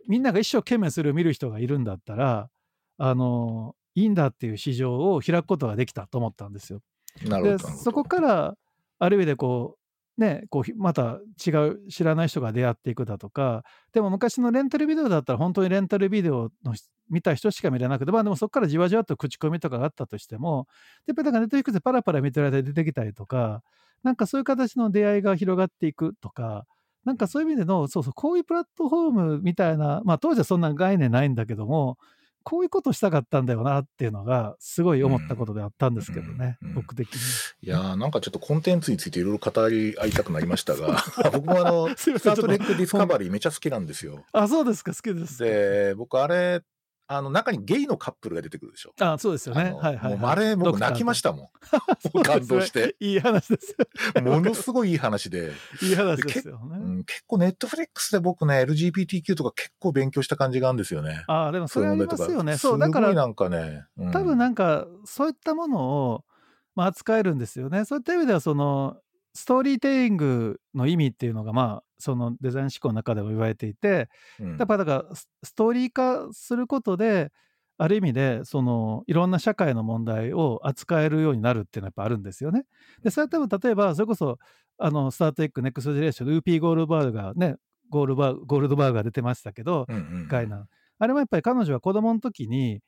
みんなが一生懸命それを見る人がいるんだったらあのいいんだっていう市場を開くことができたと思ったんですよ。でそこからある意味でこうねこうひまた違う知らない人が出会っていくだとかでも昔のレンタルビデオだったら本当にレンタルビデオのし見た人しか見れなくてまあでもそこからじわじわと口コミとかがあったとしてもやっぱりなんかネットフリックスでパラパラ見てる間に出てきたりとかなんかそういう形の出会いが広がっていくとかなんかそういう意味でのそうそうこういうプラットフォームみたいなまあ当時はそんな概念ないんだけどもこういうことしたかったんだよなっていうのがすごい思ったことであったんですけどね、うんうん僕的に。いやーなんかちょっとコンテンツについていろいろ語り合いたくなりましたが、僕もあの、スタートレックディスカバリーめちゃ好きなんですよ。あ、そうですか、好きです。で、僕あれ、あの中にゲイのカップルが出てくるでしょ。あ、そうですよね。はいはい、はい。もうあれ、僕泣きましたもん。感動して。いい話です。ものすごいいい話で。いい話ですよね。うん、結構ネットフリックスで僕ね、LGBTQ とか結構勉強した感じがあるんですよね。あでもそれありますよね。そう、だか。ら、なんかね、うん多分なんか、そういったものを、まあ、扱えるんですよね。そういった意味では、その、ストーリーテリングの意味っていうのが、まあ、そのデザイン思考の中でも言われていて、うんやっぱだからスストーリー化することである意味でそのいろんな社会の問題を扱えるようになるっていうのはやっぱあるんですよね。でそれは多分例えばそれこそあのスター・トレック・ネクスト・ジェネレーションウーピー・ゴールドバーグがねゴールバーゴールドバーグが出てましたけど、うんうんガイナン、あれもやっぱり彼女は子供の時に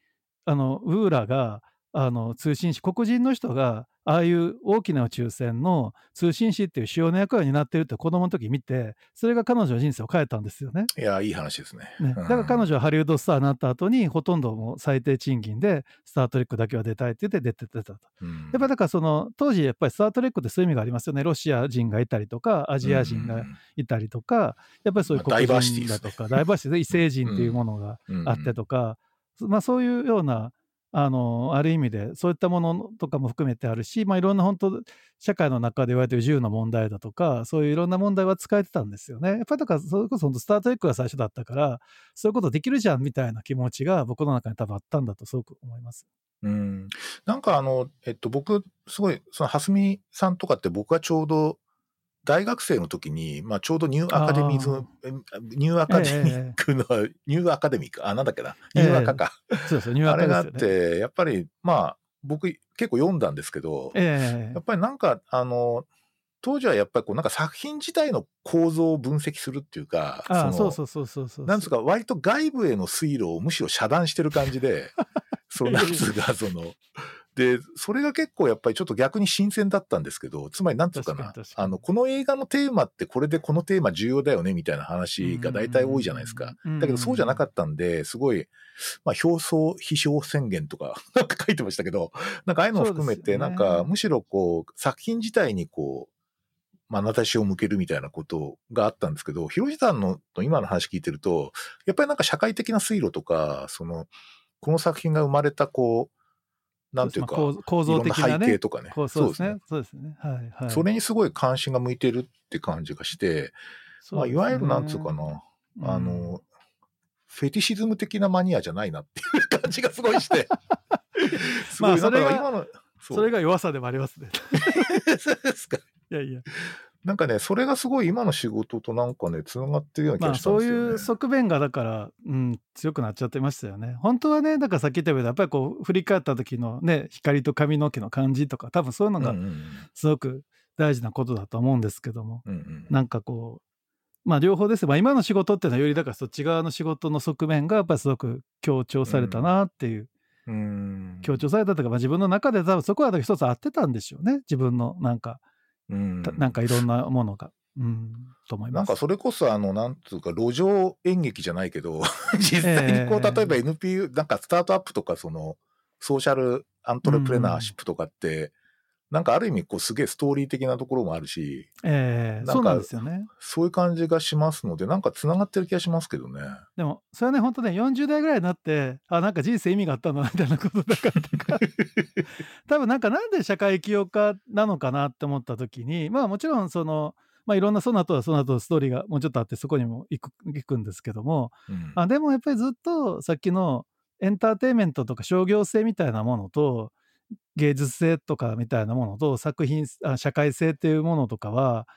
あのウフーラがあの通信士黒人の人がああいう大きな宇宙船の通信士っていう主要な役割になってるって子供の時見てそれが彼女の人生を変えたんですよね。いや、いい話ですね。ね、だから彼女はハリウッドスターになった後にほとんどもう最低賃金で「スター・トレック」だけは出たいって言って出て出たと。うん、やっぱりだからその当時やっぱり「スター・トレック」ってそういう意味がありますよね。ロシア人がいたりとかアジア人がいたりとかやっぱりそういうまあ黒人だとかダイバーシティで異星人っていうものがあってとか、まあ、そういうようなあのある意味でそういったものとかも含めてあるし、まあ、いろんな本当社会の中で言われてる自由の問題だとかそういういろんな問題は使えてたんですよね。やっぱりだからそれこそ本当スター・トレックが最初だったからそういうことできるじゃんみたいな気持ちが僕の中に多分あったんだとすごく思います。うん、なんかあの、えっと、僕、すごい、その、蓮見さんとかって僕がちょうど、大学生の時に、まあ、ちょうどニューアカデミズム、ニューアカデミックの、ニューアカデミック、あ、なんだっけな、ニューアカか。そうですよニューアあれがあっ。て、やっぱり、まあ、僕、結構読んだんですけど、ええやっぱりなんか、あの、当時はやっぱりこう、なんか作品自体の構造を分析するっていうか、あそうそうそうそうそう。なんですか、割と外部への水路をむしろ遮断してる感じで、その、なんつうか、その、で、それが結構やっぱりちょっと逆に新鮮だったんですけど、つまりなんつうかな、あの、この映画のテーマってこれでこのテーマ重要だよねみたいな話が大体多いじゃないですか。だけどそうじゃなかったんで、すごい、まあ、表層非表宣言とか、なんか書いてましたけど、なんかああいうのを含めて、なんかむしろこう、作品自体にこう、まなざしを向けるみたいなことがあったんですけど、広瀬さんの今の話聞いてると、やっぱりなんか社会的な水路とか、その、この作品が生まれたこう、なんていうか、構造的な、ね、背景とかね。そうですね。そうですね。はいはい。それにすごい関心が向いてるって感じがして、ね、まあ、いわゆるなんつうかな、あの、うん、フェティシズム的なマニアじゃないなっていう感じがすごいして。まあ、それが今のそ、それが弱さでもありますね。そうですか。いやいや。なんかね、それがすごい今の仕事となんかね、つながってるような気がしたんですよ、ね、まあ、そういう側面がだから、うん、強くなっちゃってましたよね。本当はね、だからさっき言ったように、やっぱりこう、振り返った時のね、光と髪の毛の感じとか、多分そういうのがすごく大事なことだと思うんですけども、うんうん、なんかこう、まあ両方ですまあ今の仕事っていうのはよりだからそっち側の仕事の側面がやっぱりすごく強調されたなっていう。うん、強調されたというか、まあ、自分の中で多分そこは一つ合ってたんでしょうね。自分のなんか、うん、なんかいろんなものが。うん、と思います。なんかそれこそあの、なんつうか、路上演劇じゃないけど、実際にこう、えー、例えば NPO、なんかスタートアップとか、その、ソーシャルアントレプレナーシップとかって、なんかある意味こうすげえストーリー的なところもあるし、えー、そうなんですよね。そういう感じがしますので、なんか繋がってる気がしますけどね。でも、それはね、本当ね、40代ぐらいになって、あ、なんか人生意味があったんだみたいなことだからとか、多分なんかなんで社会起業家なのかなって思った時に、まあもちろんその、まあ、いろんなその後はその後ストーリーがもうちょっとあってそこにも行く行くんですけども、うん、あでもやっぱりずっとさっきのエンターテインメントとか商業性みたいなものと芸術性とかみたいなものと作品あ社会性っていうものとかは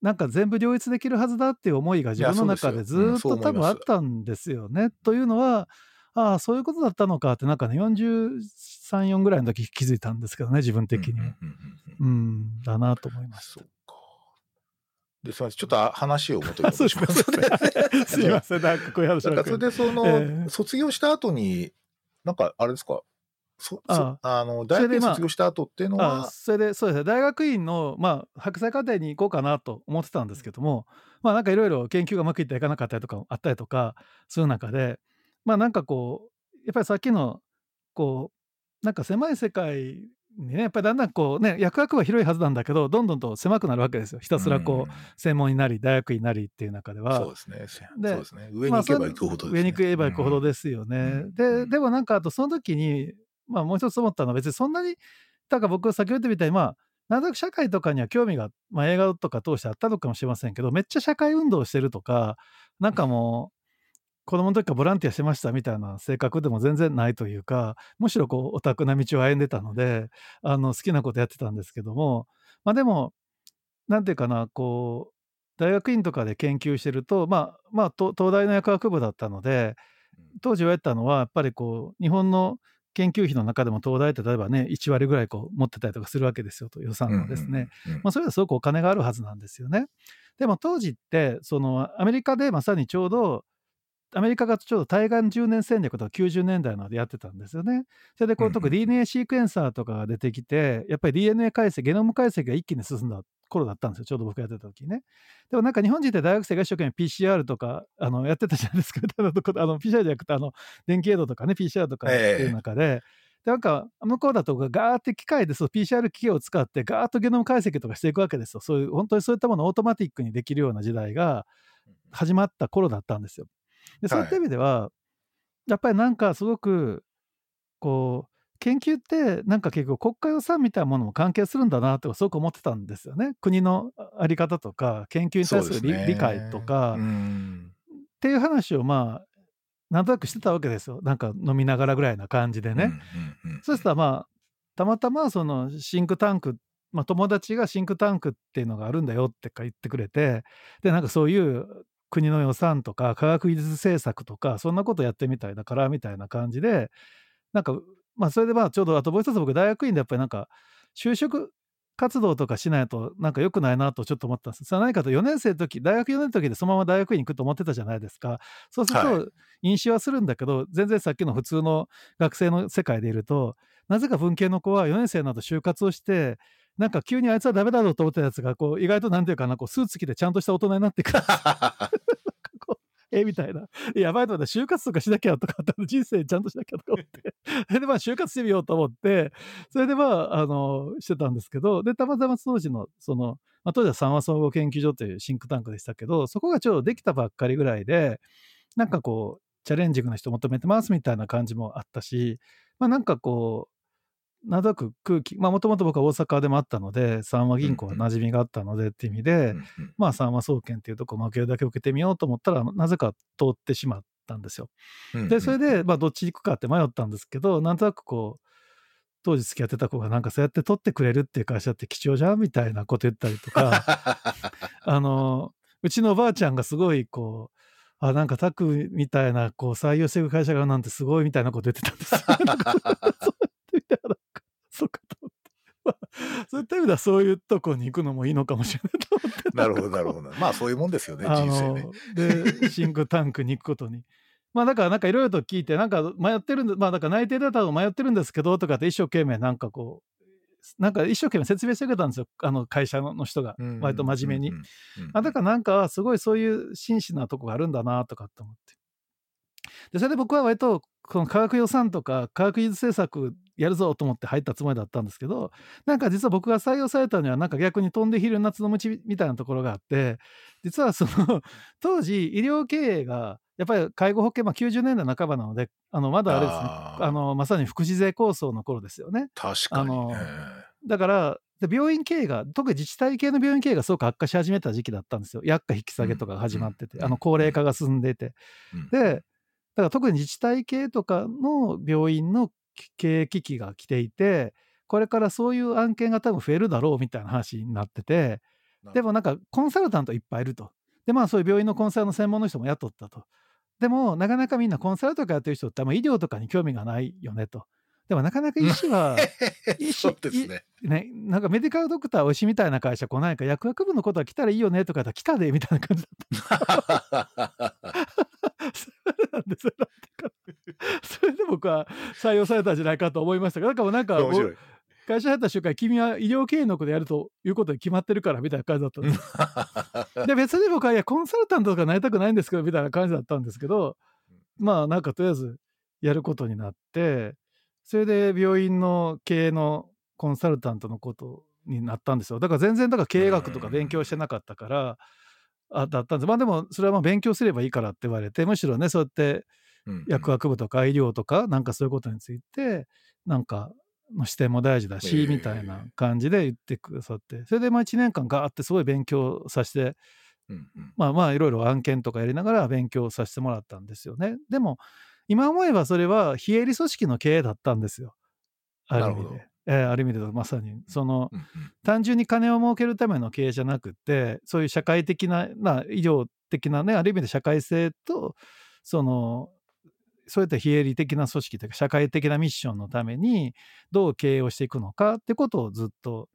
なんか全部両立できるはずだっていう思いが自分の中でずっと多分あったんですよね。というのはああそういうことだったのかってなんかね434ぐらいの時気づいたんですけどね自分的に。うんだなと思いました。で、すみません。ちょっと話を元に 戻します。すみません。なんかこういう話なんかそれで、その、えー、卒業した後に、なんか、あれですか？そああ。の大学院卒業した後っていうのはそれでそうですね。大学院の、まあ、博士課程に行こうかなと思ってたんですけども、まあなんかいろいろ研究がうまくいっていかなかったりとかあったりとかする中でまあなんかこうやっぱりさっきのこうなんか狭い世界ね、やっぱりだんだんこうね役枠は広いはずなんだけどどんどんと狭くなるわけですよ。ひたすらこう、専門になり大学になりっていう中では。そうですね。でそうですね。上に行けば行くほど、ね、上に行けば行くほどですよね、うん、ででもなんかあとその時にまあもう一つ思ったのは別にそんなにだから僕先ほど言ったみたいにまあなんとなく社会とかには興味が、まあ、映画とか通してあったのかもしれませんけどめっちゃ社会運動してるとかなんかもう子供の時からボランティアしてましたみたいな性格でも全然ないというかむしろこうオタクな道を歩んでたのであの好きなことやってたんですけどもまあでも何て言うかなこう大学院とかで研究してるとまあまあ東大の薬学部だったので当時言われたのはやっぱりこう日本の研究費の中でも東大って例えばね1割ぐらいこう持ってたりとかするわけですよと予算のですね、まあ、それはすごくお金があるはずなんですよね。でも当時ってそのアメリカでまさにちょうどアメリカがちょうど対岸10年戦略とか90年代のでやってたんですよね。それでこう特に DNA シークエンサーとかが出てきて、やっぱり DNA 解析、ゲノム解析が一気に進んだ頃だったんですよ、ちょうど僕やってた時にね。でもなんか日本人って大学生が一生懸命 PCR とかあのやってたじゃないですか、あの PCR じゃなくてあの電気エイドとかね、PCR とかっていう中で。えーなんか向こうだとガーって機械でそう PCR 機器を使ってガーッとゲノム解析とかしていくわけですよ。そういう本当にそういったものをオートマティックにできるような時代が始まった頃だったんですよ。でそういった意味では、やっぱりなんかすごくこう研究ってなんか結構国家予算みたいなものも関係するんだなとすごく思ってたんですよね。国の在り方とか研究に対する理,、理解とかっていう話をまあなんとなくしてたわけですよ。なんか飲みながらぐらいな感じでね。そしたらまあたまたまそのシンクタンクまあ、友達がシンクタンクっていうのがあるんだよって言ってくれてでなんかそういう国の予算とか科学技術政策とかそんなことやってみたいだからみたいな感じでなんかまあそれでまあちょうどあともう一つ僕大学院でやっぱりなんか就職活動とかしないとなんか良くないなとちょっと思ったんです。それは何かと4年生の時大学4年の時でそのまま大学院に行くと思ってたじゃないですか。そうするはと飲酒はするんだけど全然さっきの普通の学生の世界でいるとなぜか文系の子は4年生など就活をしてなんか急にあいつはダメだろうと思ったやつがこう意外となんていうかなこうスーツ着てちゃんとした大人になってくる えみたいな。やばいと思って就活とかしなきゃとか人生ちゃんとしなきゃとか思って。それでまあ就活してみようと思ってそれでまああのしてたんですけどでたまたま当時のその、まあ、当時は三和総合研究所というシンクタンクでしたけどそこがちょうどできたばっかりぐらいでなんかこうチャレンジングな人求めてますみたいな感じもあったしまあなんかこうなんとなく空気、まあもともと僕は大阪でもあったので、三和銀行は馴染みがあったのでっていう意味で、うんうんまあ三和総研っていうとこ、まあ受けるだけ受けてみようと思ったら、なぜか通ってしまったんですよ。うんで、それで、まあどっち行くかって迷ったんですけど、なんとなくこう、当時付き合ってた子がなんかそうやって取ってくれるっていう会社って貴重じゃんみたいなこと言ったりとか、あの、うちのおばあちゃんがすごいこう、あ、なんかタクみたいな、こう採用していく会社があるなんてすごいみたいなこと言ってたんですよ。てなんかそうかと思って。まあそういった意味ではそういうとこに行くのもいいのかもしれないと思って。なるほど、なるほど。まあそういうもんですよね、あ人生ね。のでシンクタンクに行くことに。まあだからなんかいろいろと聞いてなんか迷ってるんでまあだから内定だと迷ってるんですけどとかって一生懸命なんかこうなんか一生懸命説明してくれたんですよあの会社の人がうん割と真面目に。だからなんかすごいそういう真摯なとこがあるんだなとかって思って。でそれで僕は割とこの科学予算とか科学技術政策やるぞと思って入ったつもりだったんですけどなんか実は僕が採用されたにはなんか逆に飛んでひる夏の道みたいなところがあって実はその当時医療経営がやっぱり介護保険、まあ、90年代半ばなのであのまだあれですねあのまさに福祉税構想の頃ですよね。確かに。ね。あのだからで病院経営が特に自治体系の病院経営がすごく悪化し始めた時期だったんですよ。薬価引き下げとかが始まってて、うんあの高齢化が進んでいて、うん。でだから特に自治体系とかの病院の経営危機が来ていてこれからそういう案件が多分増えるだろうみたいな話になっててでもなんかコンサルタントいっぱいいると。でまあそういう病院のコンサルの専門の人も雇ったと。でもなかなかみんなコンサルとかやってる人ってあんま医療とかに興味がないよねと。でもなかなか医 師は医師ですね。ね、なんかメディカルドクターおいしみたいな会社来ないから薬学部のことは来たらいいよねとか来たでみたいな感じだった それなんでそれなんてかそれで僕は採用されたんじゃないかと思いましたがだからなんか面白い。会社入った瞬間君は医療経営のことやるということに決まってるからみたいな感じだったんです。で別に僕はいやコンサルタントとかなりたくないんですけどみたいな感じだったんですけどまあなんかとりあえずやることになってそれで病院の経営のコンサルタントのことになったんですよ。だから全然だから経営学とか勉強してなかったからあだったんです。まあでもそれはまあ勉強すればいいからって言われてむしろねそうやってうん薬学部とか医療とかなんかそういうことについてなんかの視点も大事だし、ええ。みたいな感じで言ってくださって。それでまあ1年間ガーってすごい勉強させてまあまあいろいろ案件とかやりながら勉強させてもらったんですよね。でも今思えばそれは非営利組織の経営だったんですよ。ある意味で。えーある意味でまさに。そのうんうん。単純に金を儲けるための経営じゃなくってそういう社会的な、まあ、医療的なねある意味で社会性とそのそういった非営利的な組織というか社会的なミッションのためにどう経営をしていくのかってことをずっと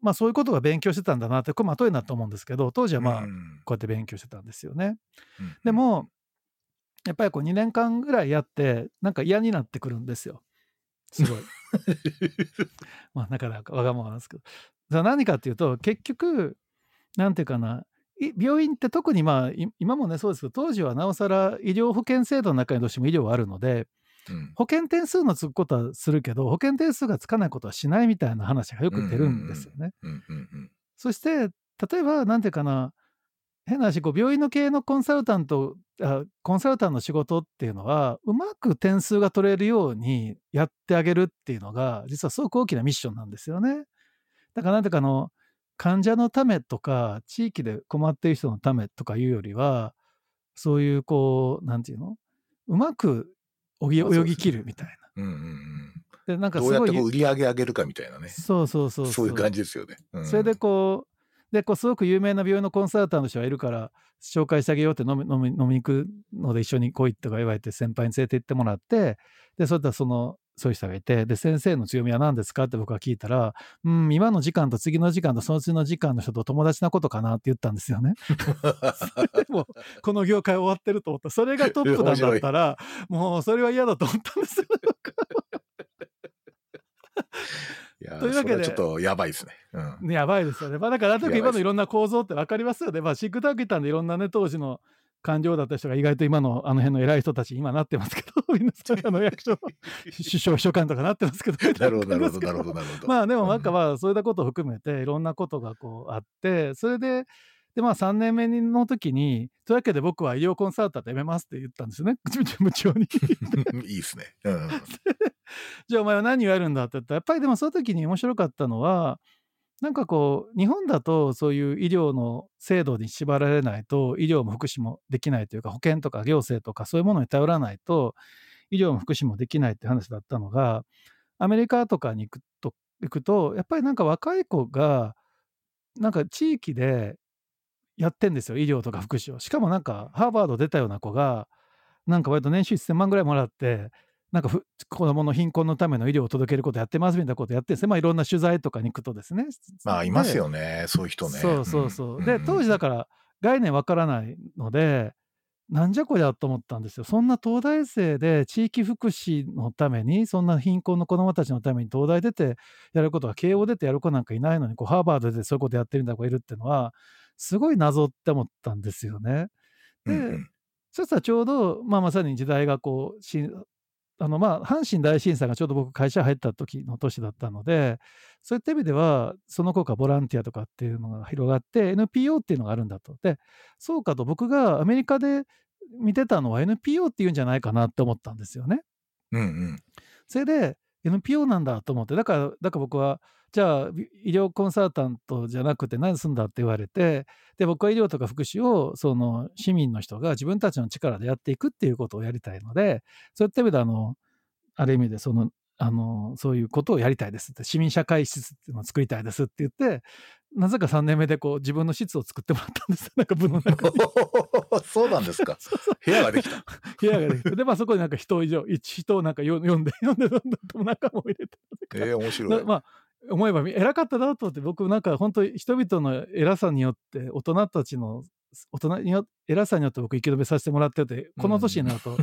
まあそういうことが勉強してたんだなってこれまあ後になったと思うんですけど当時はまあうんこうやって勉強してたんですよね。うんでも、やっぱりこう2年間ぐらいやって、なんか嫌になってくるんですよ。すごい。まあ、なかなかわがままなんですけど。何かっていうと、結局、なんていうかな、い病院って特にまあ、い今もね、そうですけど、当時はなおさら医療保険制度の中にどうしても医療はあるので、うん保険点数のつくことはするけど、保険点数がつかないことはしないみたいな話がよく出るんですよね。そして、例えば、なんていうかな、変な話、こう病院の経営のコンサルタントあ、コンサルタントの仕事っていうのは、うまく点数が取れるようにやってあげるっていうのが、実はすごく大きなミッションなんですよね。だから、なんていうかあの、患者のためとか、地域で困っている人のためとかいうよりは、そういう、こう、なんていうの？うまく泳ぎ切るみたいな。うんうんうんで、なんかどうやって売り上げ上げるかみたいなね。そうそうそうそういう感じですよね。うんそれでこう、で、こうすごく有名な病院のコンサルタントの人がいるから、紹介してあげようって飲み飲み飲みに行くので一緒に来いとか言われて先輩に連れて行ってもらって、で、それでそのそういう人がいて、で、先生の強みは何ですかって僕は聞いたら、うん、今の時間と次の時間とその次の時間の人と友達なことかなって言ったんですよね。で も、この業界終わってると思った。それがトップなんだったら、もうそれは嫌だと思ったんですよ。というわけで。ちょっとやばいですね。うん、やばいですよね。まあ、だから、今のいろんな構造って分かりますよね。まあ、シックターク行ったんでいろんなね、当時の官僚だった人が意外と今のあの辺の偉い人たち今なってますけど、みんなあの役所、首相秘書官とかなってますけど、なるほど、なるほど、なるほど、なるほど。まあでもなんかまあそういったことを含めていろんなことがこうあって、それで、でまあ3年目の時に、というわけで僕は医療コンサルタント辞めますって言ったんですよね、無調に。いいですね。うん、じゃあお前は何をやるんだって言ったら、やっぱりでもその時に面白かったのは、なんかこう、日本だとそういう医療の制度に縛られないと、医療も福祉もできないというか、保険とか行政とかそういうものに頼らないと、医療も福祉もできないって話だったのが、アメリカとかに行くと、行くとやっぱりなんか若い子が、なんか地域でやってんですよ、医療とか福祉を。しかもなんか、ハーバード出たような子が、なんか割と年収1000万ぐらいもらって、なんか子供の貧困のための医療を届けることやってますみたいなことやってですね、まあ、いろんな取材とかに行くとですね。まあ、いますよね、そういう人ね。そうそうそう。うん、で、当時だから概念わからないので、なんじゃこりゃと思ったんですよ。そんな東大生で地域福祉のために、そんな貧困の子どもたちのために東大出てやることが、慶応出てやる子なんかいないのに、こうハーバードでそういうことやってるんだ子がいるっていうのは、すごい謎って思ったんですよね。で、うん、そしたらちょうど、まあ、まさに時代がこうあのまあ阪神大震災がちょうど僕会社入った時の年だったのでそういった意味ではその効果ボランティアとかっていうのが広がって NPO っていうのがあるんだとでそうかと僕がアメリカで見てたのは NPO っていうんじゃないかなって思ったんですよね。うんうん、それで NPO なんだと思ってだからだから僕はじゃあ医療コンサルタントじゃなくて何すんだって言われてで僕は医療とか福祉をその市民の人が自分たちの力でやっていくっていうことをやりたいのでそういった意味であのある意味でそのあのそういうことをやりたいですって市民社会施設っていうのを作りたいですって言ってなぜか3年目でこう自分の室を作ってもらったんです なんか部の中に。そうなんですか。部屋ができた。部屋ができた。でまあそこでなんか人以上人をなんか読んで読んでどんどん中も入れてええー、面白い。まあ思えば偉かったなと思って僕なんか本当人々の偉さによって大人たちの大人によ偉さによって僕生き延びさせてもらっててこの年になると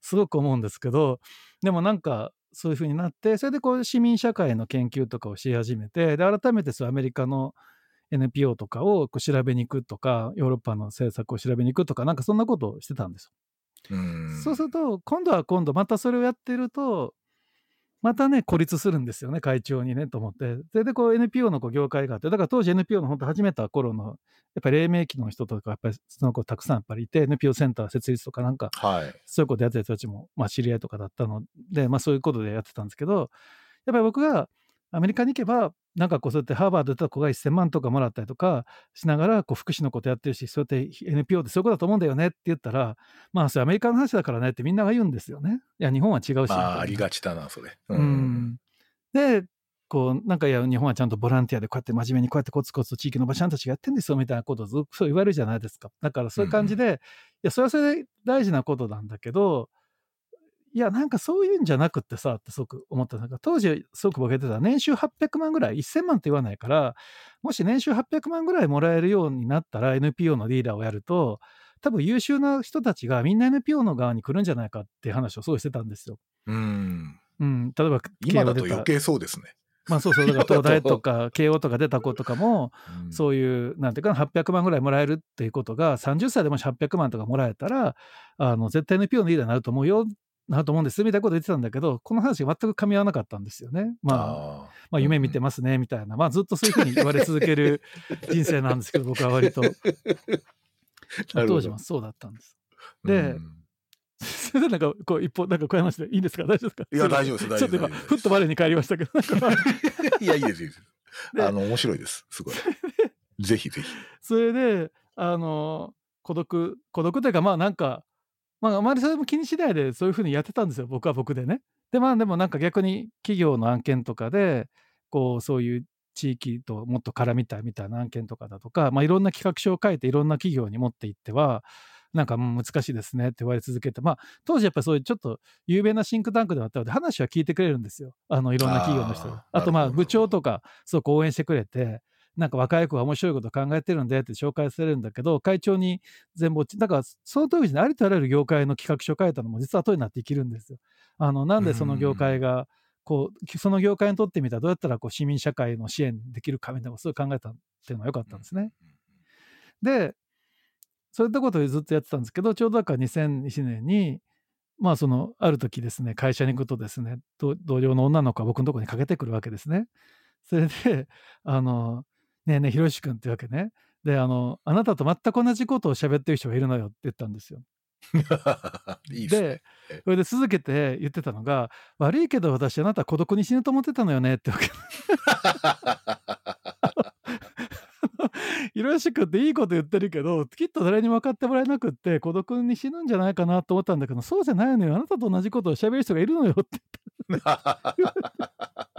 すごく思うんですけど、うん、でもなんかそういうふうになってそれでこう市民社会の研究とかをし始めてで改めてそうアメリカの NPO とかをこう調べに行くとかヨーロッパの政策を調べに行くとかなんかそんなことをしてたんですよ。うそうすると今度は今度またそれをやってるとまたね、孤立するんですよね、会長にね、と思って。それで、こう、NPO のこう業界があって、だから当時 NPO の本当始めた頃の、やっぱり黎明期の人とか、やっぱりその子たくさんやっぱりいて、NPO センター設立とかなんか、はい、そういうことやってた人たちも、まあ知り合いとかだったので、まあそういうことでやってたんですけど、やっぱり僕がアメリカに行けば、なんかこうそうやってハーバード出た子が1000万とかもらったりとかしながらこう福祉のことやってるしそうやって NPO ってそういうことだと思うんだよねって言ったらまあそれアメリカの話だからねってみんなが言うんですよね。いや日本は違うし。まあありがちだなそれ。うん、うんでこうなんかいや日本はちゃんとボランティアでこうやって真面目にこうやってコツコツと地域のばちゃんたちがやってんですよみたいなことをずっと言われるじゃないですか。だからそういう感じで、うん、いやそれはそれで大事なことなんだけどいや、なんかそういうんじゃなくってさ、ってすごく思ったんか、当時すごくボケてた年収800万ぐらい、1000万って言わないから、もし年収800万ぐらいもらえるようになったら NPO のリーダーをやると、多分優秀な人たちがみんな NPO の側に来るんじゃないかっていう話をすごいしてたんですよ。うん。うん。例えば、今だと余計そうですね。まあそうそう、だから東大と か慶応とか出た子とかも、そういう、なんていうかな、800万ぐらいもらえるっていうことが、30歳でもし800万とかもらえたら、あの、絶対 NPO のリーダーになると思うよなと思うんですみたいなこと言ってたんだけど、この話が全く噛み合わなかったんですよね。まあ、あまあ、夢見てますね、みたいな、まあ、ずっとそういうふうに言われ続ける人生なんですけど、僕は割と。当時もそうだったんです。で、それでなんかこう一方なんかこういう話でいいですか？大丈夫ですか？いや大丈夫ですちょっと今ふっと我に返りましたけど いやいいですいいです。あの面白いですすごい。ぜひぜひ。それであの孤独孤独というかまあなんかまあ、あまりそれも気にしないでそういうふうにやってたんですよ、僕は僕でね。で、まあでもなんか逆に企業の案件とかで、こう、そういう地域ともっと絡みたいみたいな案件とかだとか、まあいろんな企画書を書いていろんな企業に持っていっては、なんか難しいですねって言われ続けて、まあ、当時やっぱりそういうちょっと有名なシンクタンクであったので、話は聞いてくれるんですよ。あの、いろんな企業の人が。あと、まあ、部長とか、すごく応援してくれて、なんか若い子が面白いこと考えてるんでって紹介されるんだけど、会長に全部落ち、だからその当時にありとあらゆる業界の企画書を書いたのも実は後になって生きるんですよ。あの、なんでその業界が、こう、その業界にとってみたらどうやったらこう市民社会の支援できるかみたいなことを考えたっていうのは良かったんですね。で、そういったことをずっとやってたんですけど、ちょうどだから2001年に、まあその、ある時ですね、会社に行くとですね、同同僚の女の子が僕のところにかけてくるわけですね。それで、あの、ねえねえ、ひろし君ってわけね。で、あの、あなたと全く同じことを喋ってる人がいるのよって言ったんですよ。いいですねで。それで続けて言ってたのが、悪いけど私あなた孤独に死ぬと思ってたのよねってわけ。ひろし君っていいこと言ってるけど、きっと誰にも分かってもらえなくって孤独に死ぬんじゃないかなと思ったんだけど、そうじゃないのよ。あなたと同じことを喋る人がいるのよって。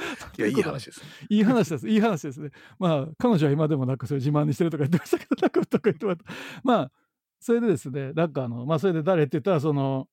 いや、いい話ですね。いい話です。いい話ですね。まあ、彼女は今でもなんかそういう自慢にしてるとか言ってましたけど、なんかとか言ってました。まあ、それでですね、なんかあの、まあ、それで誰って言ったら、その、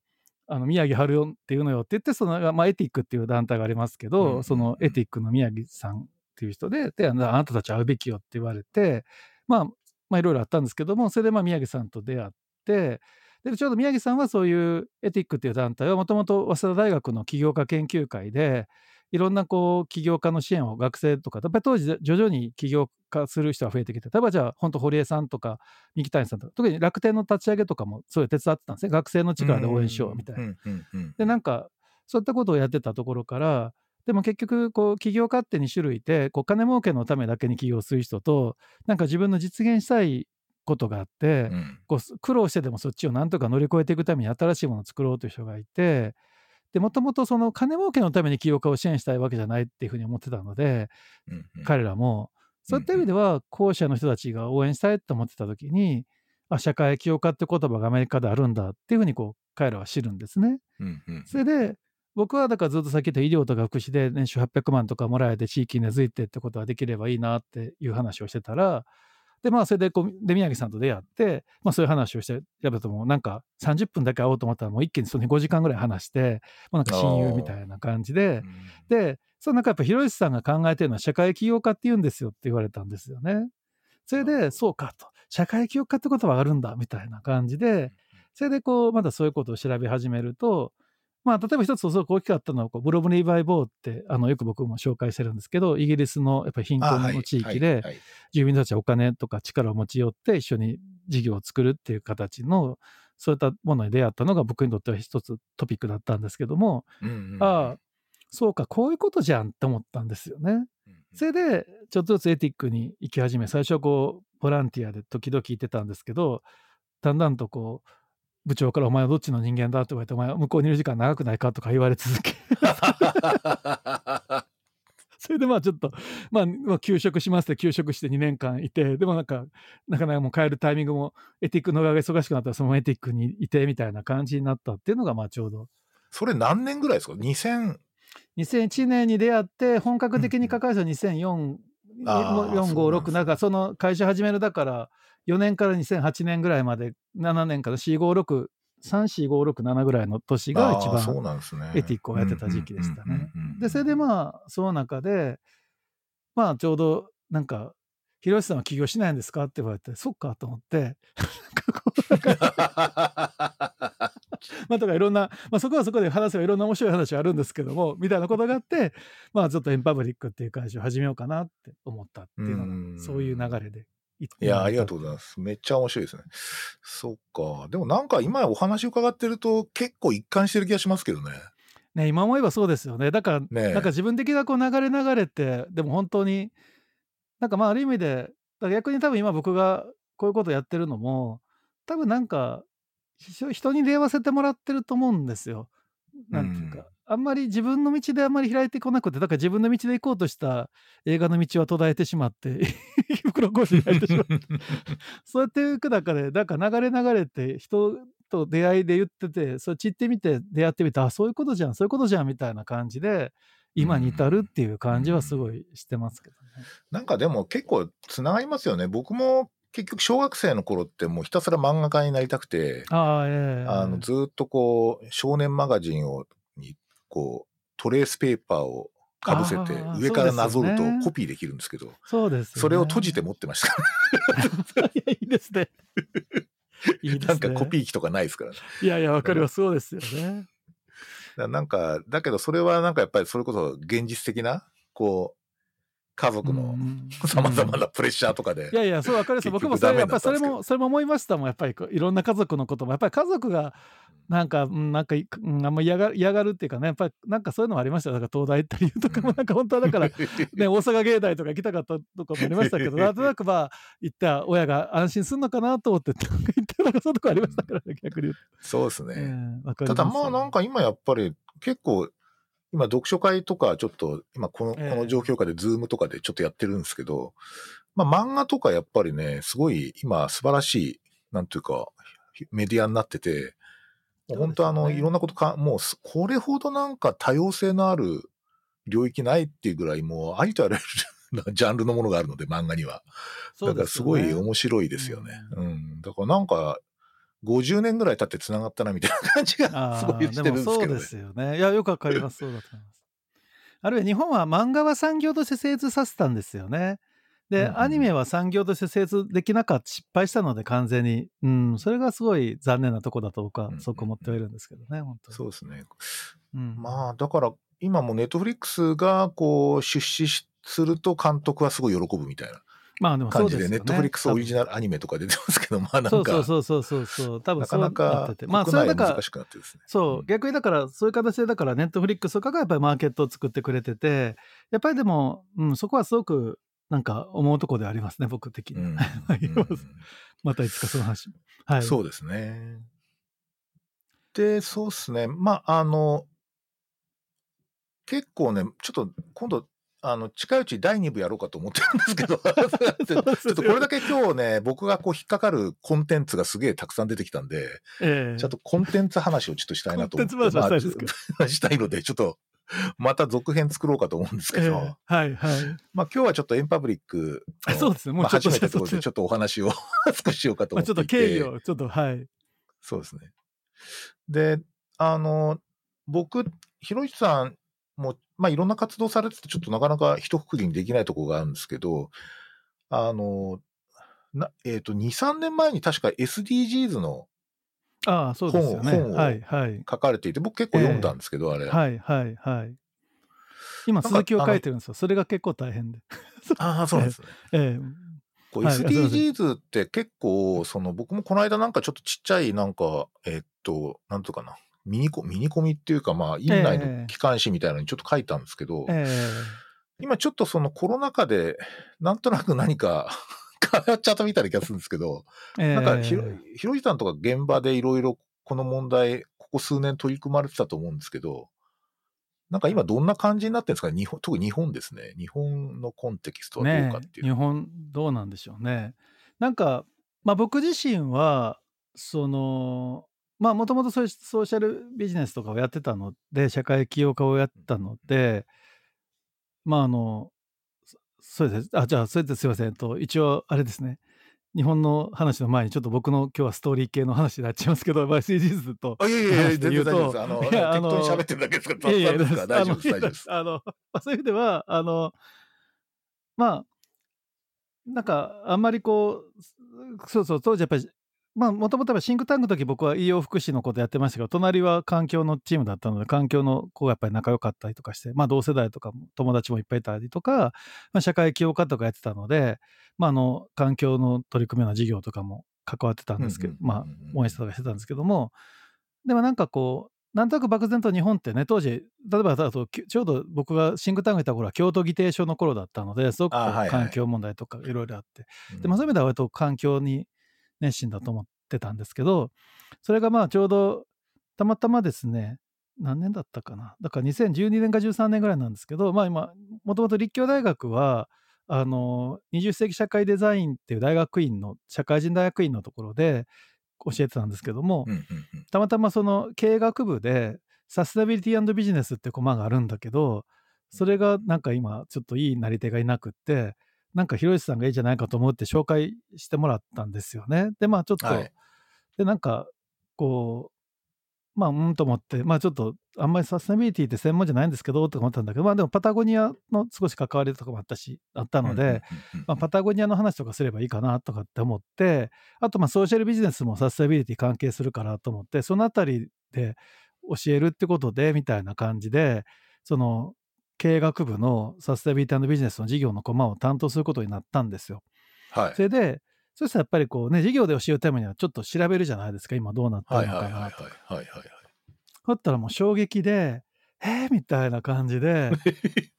あの宮城春夫っていうのよって言って、その、まあ、エティックっていう団体がありますけど、うんそのエティックの宮城さんっていう人で、で、あなたたち会うべきよって言われて、まあ、まあ、いろいろあったんですけども、それでまあ宮城さんと出会って、で、ちょうど宮城さんはそういうエティックっていう団体はもともと早稲田大学の起業家研究会で、いろんなこう起業家の支援を学生とか、やっぱり当時徐々に起業家する人が増えてきて、例えばじゃあ本当堀江さんとか三木谷さんとか、特に楽天の立ち上げとかもそういう手伝ってたんですね。学生の力で応援しようみたいな。で、なんか、そういったことをやってたところから、でも結局、こう、起業家って2種類いて、こう、金儲けのためだけに起業する人と、なんか自分の実現したいことがあって、うんこう苦労してでもそっちをなんとか乗り越えていくために新しいものを作ろうという人がいて、で、もともとその金儲けのために起業家を支援したいわけじゃないっていうふうに思ってたので、うんうん。彼らも、そういった意味では、後者の人たちが応援したいと思ってた時に、あ、社会起業家って言葉がアメリカであるんだっていうふうにこう、彼らは知るんですね。うんうんそれで、僕はだからずっとさっき言った医療とか福祉で年収800万とかもらえて地域に根付いてってことができればいいなっていう話をしてたら、で、まあ、それでこう、で、宮城さんと出会って、まあ、そういう話をして、やっぱもうなんか30分だけ会おうと思ったら、もう一気にその5時間ぐらい話して、もうなんか親友みたいな感じで、で、その中やっぱ広石さんが考えてるのは社会起業家って言うんですよって言われたんですよね。それで、そうかと。社会起業家って言葉があるんだみたいな感じで、それでこう、まだそういうことを調べ始めると、まあ、例えば一つすごく大きかったのは、こうブロブリーバイボーって、あの、よく僕も紹介してるんですけど、イギリスのやっぱり貧困の地域はいで、はい。住民たちはお金とか力を持ち寄って一緒に事業を作るっていう形の、そういったものに出会ったのが僕にとっては一つトピックだったんですけども、うんうんうん。ああ、そうか、こういうことじゃんって思ったんですよね。うんそれで、ちょっとずつエティックに行き始め、最初はこう、ボランティアで時々行ってたんですけど、だんだんとこう、部長からお前はどっちの人間だと言われて、お前は向こうにいる時間長くないかとか言われ続け、それでまあちょっと、まあ、まあ休職しますって休職して2年間いて、でもなんか、なかなかもう帰るタイミングも、エティックの側が忙しくなったら、そのエティックにいてみたいな感じになったっていうのが、まあちょうど。それ何年ぐらいですか ?2000、2001年に出会って、本格的に関わるのは2004、あー4、5、6、そうなんかその会社始めるだから、4年から2008年ぐらいまで、7年から4、5、6、3、4、5、6、7ぐらいの年が一番。なんですね。エティックをやってた時期でしたね。で、それでまあ、その中で、まあちょうど、なんか、ひろしさんは起業しないんですかって言われて、そっかと思って、まあ、とかいろんな、まあ、そこはそこで話せばいろんな面白い話はあるんですけども、みたいなことがあって、まあ、ちょっとエンパブリックっていう会社を始めようかなって思ったっていうのうんが、そういう流れで。いいや、ありがとうう。ございます。めっちゃ面白いですね。そっか。でもなんか今お話伺ってると結構一貫してる気がしますけどね。ね、今思えばそうですよね。だから、ねえなんか自分的なこう流れ流れって、でも本当に、なんかまあある意味で、逆に多分今僕がこういうことやってるのも、多分なんか、ひ人に出会わせてもらってると思うんですよ。なんていうか、うんあんまり自分の道であんまり開いてこなくて、だから自分の道で行こうとした映画の道は途絶えてしまって、袋小路にてしまって、そうやっていく中で、なんか流れ流れて人と出会いで言ってて、それ散ってみて出会ってみて、あ、そういうことじゃん、そういうことじゃんみたいな感じで、今に至るっていう感じはすごいしてますけどね。なんかでも結構つながりますよね。僕も結局小学生の頃ってもうひたすら漫画家になりたくて、ああ、ええあの、ずっとこう、少年マガジンを、に、こう、トレースペーパーをかぶせて上からなぞるとコピーできるんですけど、そうですよね、それを閉じて持ってました。いや、いいですね。いいですね。なんかコピー機とかないですからね。いやいや、わかります。そうですよね。なんか、だけどそれはなんかやっぱりそれこそ現実的な、こう、家族のうん様々なプレッシャーとかでい、やいや、そうわかります。僕もそれ、やっぱそれも、それも思いましたもん。やっぱりいろんな家族のことも、やっぱり家族が、なんか、うんなんかい、うんあんま嫌が嫌がるっていうかね、やっぱりなんかそういうのもありましたよ。だから東大行った理由とかも、なんか本当はだから、ね、大阪芸大とか行きたかったとかもありましたけど、なんとなくまあ、行った親が安心するのかなと思って、行ったなんかそういうとこありましたからね、逆に。そうですね。ええわかりたますだまあなんか今やっぱり結構、今読書会とかちょっと、今この、こええの状況下でズームとかでちょっとやってるんですけど、まあ漫画とかやっぱりね、すごい今素晴らしい、なんていうか、メディアになってて、本当あの、いろんなことか、もうすこれほどなんか多様性のある領域ないっていうぐらいもうありとあらゆる ジャンルのものがあるので漫画には。だからすごい面白いですよね。うん。だからなんか、50年ぐらい経って繋がったなみたいな感じがあ すごいあしてるんですけどね。もそうですよね。いや、よくわかります。そうだと思います。あるいは日本は漫画は産業として成立させたんですよね。で、うんうんアニメは産業として成立できなかった、失敗したので完全に。うん、それがすごい残念なとこだと僕はうんうんそう思ってはいるんですけどね、本当に。そうですね。うん、まあ、だから、今もネットフリックスが、こう、出資しすると監督はすごい喜ぶみたいなまあでもそ感じで。ネットフリックスオリジナナルアニメとか出てますけど、まあなんか、そうそうそうそうそう。多分なかそうななかってまあそれだから。そうう、ん逆にだから、そういう形で、だから、ネットフリックスとかがやっぱりマーケットを作ってくれてて、やっぱりでも、うん、そこはすごく、なんか思うところでありますね、僕的に。うん またいつかその話。はい。そうですね。で、そうですね。まあ、あの、結構ね、ちょっと今度、あの、近いうち第2部やろうかと思ってるんですけど、ちょっとこれだけ今日ね、僕がこう引っかかるコンテンツがすげえたくさん出てきたんで、ええちょっとコンテンツ話をちょっとしたいなと思って。コンテンツ話はしたいです したいので、ちょっと、また続編作ろうかと思うんですけど、ええはいはい。まあ今日はちょっとエンパブリックの、そうですね、もまあうちょっと、初めてということで、ちちょょっとお話を 少ししようかとまあ、思っていて。ちょっと経緯を、ちょっと、はい。そうですね。で、あの、僕、ひろゆきさんも、まあ、いろんな活動されてて、ちょっとなかなか一括りにできないところがあるんですけど、あの、なえっ、と、2、3年前に確か SDGs のああ、そうですよね。本をはいはい。書かれていて、僕結構読んだんですけど、あれ。はいはいはい。今、続きを書いてるんですよ。それが結構大変で。ああ、そうなんですね。ええこう SDGs って結構、その僕もこの間なんかちょっとちっちゃいなんか、えっと、なんとかな、ミニコミニコミっていうか、まあ、院内ええの機関誌みたいなのにちょっと書いたんですけど、え今ちょっとそのコロナ禍で、なんとなく何か 変わっちゃったみたいな気がするんですけど、えええなんかひろ、ひろゆきさんとか現場でいろいろこの問題、ここ数年取り組まれてたと思うんですけど、なんか今どんな感じになってるんですかね？日本、特に日本ですね。日本のコンテキストはどうねかっていう。日本どうなんでしょうね。なんか、まあ、僕自身はそのまあもともとそういうソーシャルビジネスとかをやってたので社会起業家をやったのでまああのそそうです。あじゃあそれですいません。と一応あれですね。日本の話の前にちょっと僕の今日はストーリー系の話になっちゃいますけど、まあ、SDGs とあ、いやいやいや、全然大丈夫です。あの、適当に喋ってるだけですから、大丈夫です、あの大丈夫です。あの、まあそういう意味では、あの、まあ、なんか、あんまりこう、そうそう、当時やっぱり、まあ、もともとシンクタンクの時僕は医療福祉のことやってましたけど、隣は環境のチームだったので、環境の子がやっぱり仲良かったりとかして、まあ、同世代とかも友達もいっぱいいたりとか、まあ、社会起業家とかやってたので、まあ、あの、環境の取り組みの事業とかも関わってたんですけど、まあ応援してとかしてたんですけども、でもなんかこう、なんとなく漠然と日本ってね、当時、例えばだと、きちょうど僕がシンクタンクにいた頃は京都議定書の頃だったので、すごく環境問題とかいろいろあって、うん。でまあ、そういう意味では割と環境に熱心だと思ってたんですけど、それがまあちょうどたまたまですね、何年だったかな。だから2012年か13年ぐらいなんですけど、まあ今、もともと立教大学は、あの、20世紀社会デザインっていう大学院の、社会人大学院のところで教えてたんですけども、たまたまその経営学部でサステナビリティビジネスってコマがあるんだけど、それがなんか今ちょっといいなり手がいなくって、なんか広石さんがいいじゃないかと思って紹介してもらったんですよね。で、まあちょっと、はいで、なんか、こう、まあ、うんと思って、まあちょっと、あんまりサステナビリティって専門じゃないんですけど、とか思ったんだけど、まあでもパタゴニアの少し関わりとかもあったし、あったので、まあ、パタゴニアの話とかすればいいかなとかって思って、あとまあソーシャルビジネスもサステナビリティ関係するからと思って、そのあたりで教えるってことで、みたいな感じで、その経営学部のサステナビリティビジネスの事業のコマを担当することになったんですよ。はいそれで、そしたらやっぱりこうね、事業で教えるためにはちょっと調べるじゃないですか、今どうなってはいるのはいはいはいかなと。はいはいはい。だったらもう衝撃で、えー、みたいな感じで、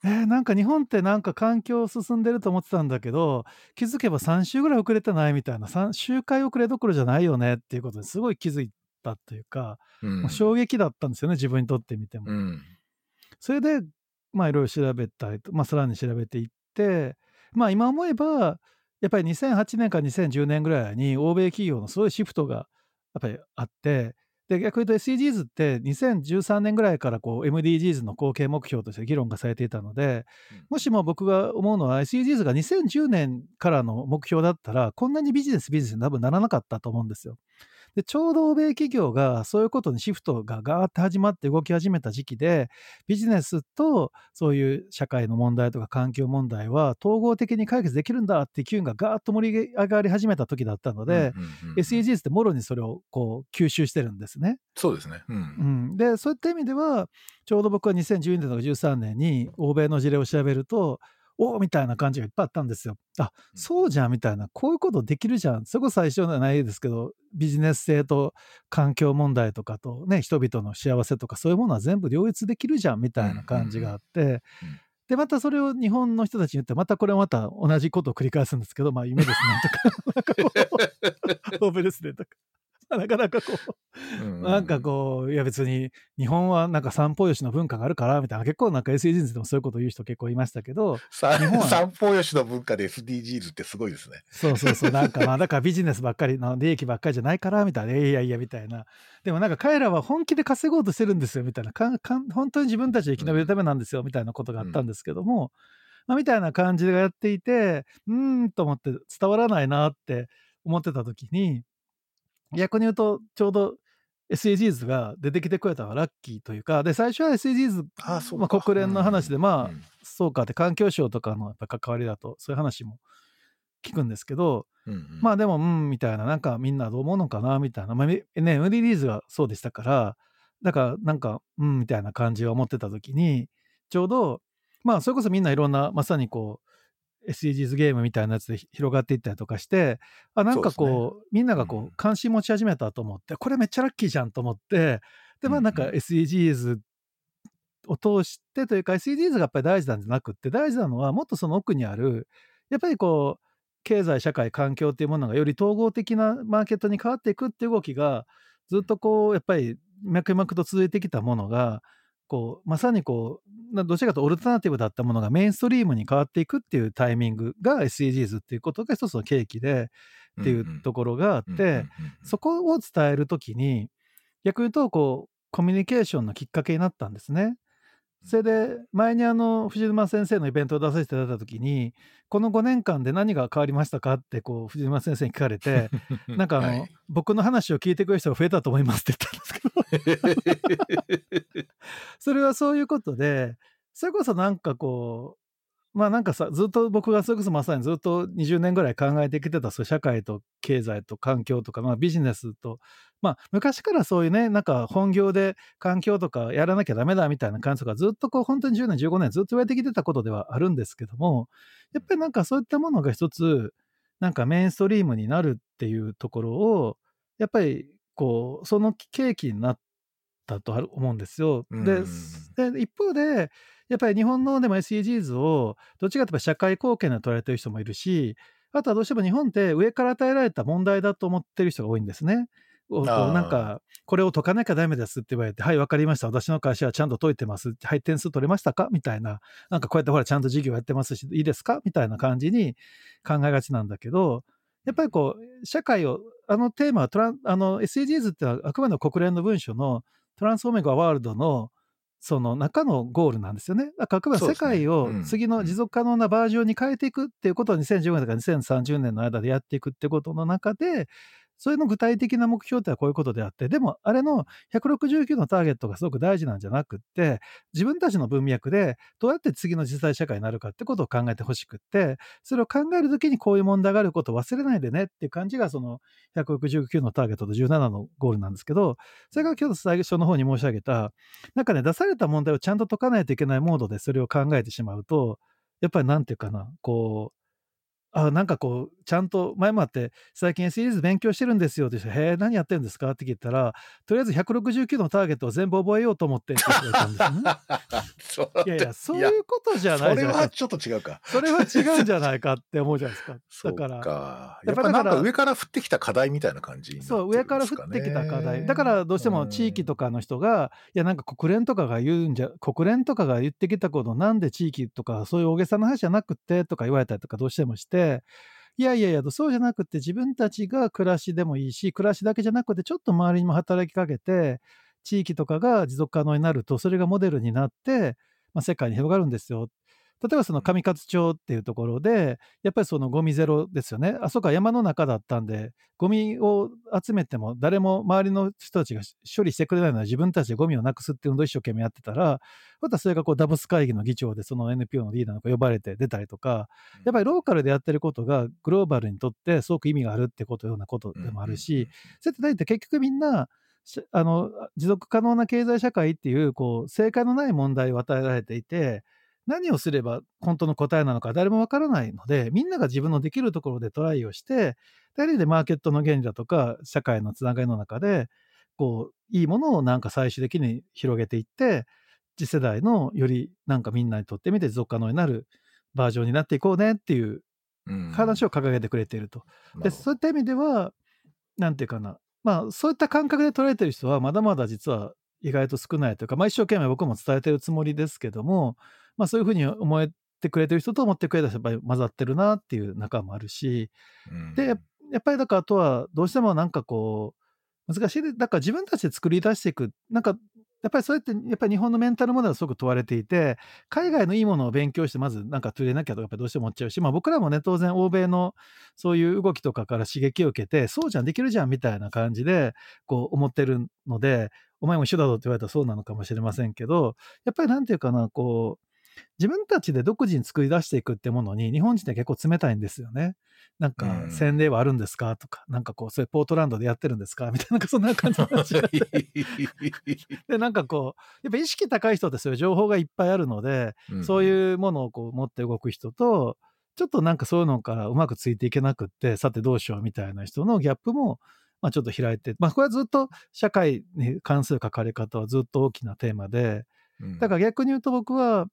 えー、なんか日本ってなんか環境進んでると思ってたんだけど、気づけば3週ぐらい遅れてないみたいな、3週間遅れどころじゃないよねっていうことですごい気づいたというか、うんもう衝撃だったんですよね、自分にとってみても。うんそれで、まあいろいろ調べたりと、まあさらに調べていって、まあ今思えば、やっぱり2008年から2010年ぐらいに欧米企業のすごいシフトがやっぱりあって、で逆に言うと SDGs って2013年ぐらいからこう MDGs の後継目標として議論がされていたので、もしも僕が思うのは SDGs が2010年からの目標だったら、こんなにビジネスビジネスに多分ならなかったと思うんですよ。で、ちょうど欧米企業がそういうことにシフトがガーって始まって動き始めた時期で、ビジネスとそういう社会の問題とか環境問題は統合的に解決できるんだって機運がガーッと盛り上がり始めた時だったので、うんうんうんうん SDGs ってもろにそれをこう吸収してるんですね。そうですね。うんうん、でそういった意味ではちょうど僕は2012年とか13年に欧米の事例を調べるとおおみたいな感じがいっぱいあったんですよ。あそうじゃんみたいな。こういうことできるじゃん。それこそ最初ではないですけどビジネス性と環境問題とかとね人々の幸せとかそういうものは全部両立できるじゃんみたいな感じがあって。でまたそれを日本の人たちに言ってまたこれはまた同じことを繰り返すんですけどまあ夢ですねとか。なんかこう 欧米ですねとかなかなかこううんなんかこう、いや別に日本はなんか散歩よしの文化があるからみたいな、結構なんか SDGs でもそういうことを言う人結構いましたけど、さ日本は散歩よしの文化で SDGs ってすごいですね。そうそうそう、なんかまあだからビジネスばっかりの利益ばっかりじゃないからみたいな、いやいやみたいな。でもなんか彼らは本気で稼ごうとしてるんですよみたいな、かんかん本当に自分たちで生き延びるためなんですよみたいなことがあったんですけども、まあ、みたいな感じでやっていて、うーんと思って伝わらないなって思ってた時に、逆に言うとちょうど SDGs が出てきてくれたのはラッキーというか、で、最初は SDGs、まあ、あそうか。国連の話で、まあ、うん。そうかって環境省とかのやっぱ関わりだと、そういう話も聞くんですけど、うんうん。まあでも、うん、みたいな、なんかみんなどう思うのかな、みたいな。まあ、ね、MDDs がそうでしたから、だからなんか、うん、みたいな感じを思ってた時に、ちょうど、まあそれこそみんないろんな、まさにこう、SDGs ゲームみたいなやつで広がっていったりとかして、あ、なんかこう、みんながこう関心持ち始めたと思って、これめっちゃラッキーじゃんと思って、で、まあなんか SDGs を通してというか SDGs がやっぱり大事なんじゃなくって大事なのはもっとその奥にあるやっぱりこう経済社会環境っていうものがより統合的なマーケットに変わっていくっていう動きがずっとこうやっぱり脈々と続いてきたものがこうまさにこうなどちらかというとオルタナティブだったものがメインストリームに変わっていくっていうタイミングが SDGs っていうことが一つの契機でっていうところがあって、そこを伝えるときに、逆に言うと、こう、コミュニケーションのきっかけになったんですね。それで、前にあの、藤沼先生のイベントを出させていただいたときに、この5年間で何が変わりましたかって、こう、藤沼先生に聞かれて、なんかあの、はい。僕の話を聞いてくれる人が増えたと思いますって言ったんですけど、それはそういうことで、それこそなんかこう、まあなんかさ、ずっと僕がそれこそまさにずっと20年ぐらい考えてきてた、そう社会と経済と環境とか、まあビジネスと、まあ昔からそういうね、なんか本業で環境とかやらなきゃダメだみたいな感じとか、ずっとこう本当に10年、15年ずっと言われてきてたことではあるんですけども、やっぱりなんかそういったものが一つ、なんかメインストリームになるっていうところを、やっぱりこう、その契機になったと思うんですよ。でうんで、一方で、やっぱり日本のでも SDGs を、どっちかというと社会貢献で捉えてる人もいるし、あとはどうしても日本って上から与えられた問題だと思ってる人が多いんですね。なんか、これを解かなきゃダメですって言われて、はい、わかりました。私の会社はちゃんと解いてます。はい、点数取れましたか？みたいな。なんかこうやってほら、ちゃんと事業やってますし、いいですか？みたいな感じに考えがちなんだけど、やっぱりこう、社会を、あのテーマはトラン、あの SDGs ってのはあくまでも国連の文書のトランスフォーミングワールドのその中のゴールなんですよね。だからあくまで世界をうん次の持続可能なバージョンに変えていくっていうことを2015年から2030年の間でやっていくってことの中で、それの具体的な目標ってのはこういうことであって、でもあれの169のターゲットがすごく大事なんじゃなくって、自分たちの文脈でどうやって次の実際社会になるかってことを考えてほしくって、それを考えるときにこういう問題があることを忘れないでねっていう感じがその169のターゲットと17のゴールなんですけど、それが今日最初の方に申し上げた、なんかね、出された問題をちゃんと解かないといけないモードでそれを考えてしまうと、やっぱりなんていうかな、こう、あなんかこう、ちゃんと前もあって、最近 SDGs 勉強してるんですよって言って、へえ、何やってるんですか？って聞いたら、とりあえず169のターゲットを全部覚えようと思ってって言われたんですよね。いやいや、そういうことじゃそないじゃないか。れはちょっと違うか。それは違うんじゃないかって思うじゃないですか。だから、か。やっぱやっぱなんだか上から降ってきた課題みたいな感じになってるそう、上から降ってきた課題。だからどうしても地域とかの人が、いや、なんか国連とかが言うんじゃ、国連とかが言ってきたこと、なんで地域とか、そういう大げさな話じゃなくてとか言われたりとかどうしてもして、いやいやいや、そうじゃなくて自分たちが暮らしでもいいし、暮らしだけじゃなくて、ちょっと周りにも働きかけて、地域とかが持続可能になると、それがモデルになって、まあ、世界に広がるんですよ。例えばその上勝町っていうところで、やっぱりそのゴミゼロですよね。あそこは山の中だったんで、ゴミを集めても誰も周りの人たちが処理してくれないのは自分たちでゴミをなくすっていう運動を一生懸命やってたら、またそれがこうダボス会議の議長でその NPO のリーダーの子呼ばれて出たりとか、やっぱりローカルでやってることがグローバルにとってすごく意味があるってことようなことでもあるし、そうやって何って結局みんな、しあの持続可能な経済社会っていうこう正解のない問題を与えられていて何をすれば本当の答えなのか誰もわからないのでみんなが自分のできるところでトライをして誰でマーケットの原理だとか社会のつながりの中でこういいものをなんか最終的に広げていって次世代のよりなんかみんなにとってみて持続可能になるバージョンになっていこうねっていう話を掲げてくれていると。でそういった意味ではなんていうかなまあそういった感覚で捉えてる人はまだまだ実は意外と少ないというか、まあ、一生懸命僕も伝えてるつもりですけども、まあ、そういうふうに思えてくれてる人と思ってくれた人はやっぱり混ざってるなっていう中もあるし、でやっぱりだからあとはどうしてもなんかこう難しいだから自分たちで作り出していくなんかやっぱりそうやってやっぱり日本のメンタルモデルはすごく問われていて海外のいいものを勉強してまずなんか取れなきゃとかやっぱどうしても思っちゃうし、まあ、僕らもね当然欧米のそういう動きとかから刺激を受けてそうじゃんできるじゃんみたいな感じでこう思ってるのでお前も一緒だぞって言われたらそうなのかもしれませんけどやっぱりなんていうかなこう自分たちで独自に作り出していくってものに日本人って結構冷たいんですよね。なんかうん。洗礼はあるんですか？とか、なんかこう、それポートランドでやってるんですか？みたいな、なんかそんな感じの話 で、なんかこう、やっぱ意識高い人ってそういう情報がいっぱいあるので、そうういうものをこう持って動く人と、ちょっとなんかそういうのからうまくついていけなくって、さてどうしようみたいな人のギャップも、まあちょっと開いて、まあこれはずっと社会に関する書かれ方はずっと大きなテーマで、ん。だから逆に言うと僕は、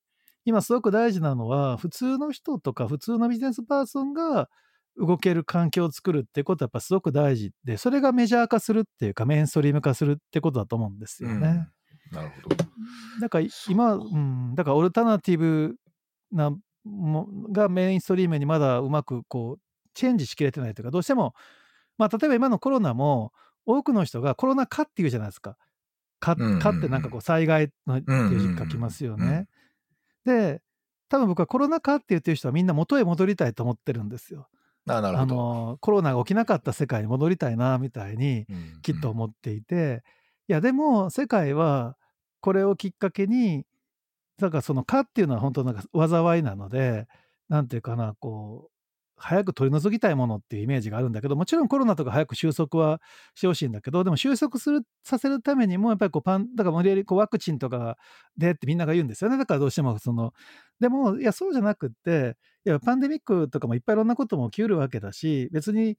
今すごく大事なのは、普通の人とか普通のビジネスパーソンが動ける環境を作るってことはやっぱすごく大事で、それがメジャー化するっていうか、メインストリーム化するってことだと思うんですよね。なるほど。だからそう今、うん、だからオルタナティブなもがメインストリームにまだうまくこうチェンジしきれてないというか、どうしても、まあ例えば今のコロナも多くの人がコロナ禍っていうじゃないですか。かうんうんうんかってなんかこう災害のっていう字書きますよね。で、多分僕はコロナ禍って言ってる人はみんな元へ戻りたいと思ってるんですよ。ああなるほど。のコロナが起きなかった世界に戻りたいなみたいにうんきっと思っていて、いやでも世界はこれをきっかけにだからその「か」っていうのは本当なんか災いなのでなんていうかなこう早く取り除きたいものっていうイメージがあるんだけどもちろんコロナとか早く収束はしてほしいんだけどでも収束するさせるためにもやっぱりこうパンだから無理やりこうワクチンとかでってみんなが言うんですよね。だからどうしてもそのでもいやそうじゃなくっていやパンデミックとかもいっぱいいろんなことも起きうるわけだし別に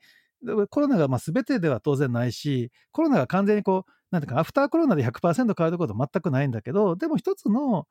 コロナがまあ全てでは当然ないしコロナが完全にこうなんていうかアフターコロナで100%変わることは全くないんだけどでも一つの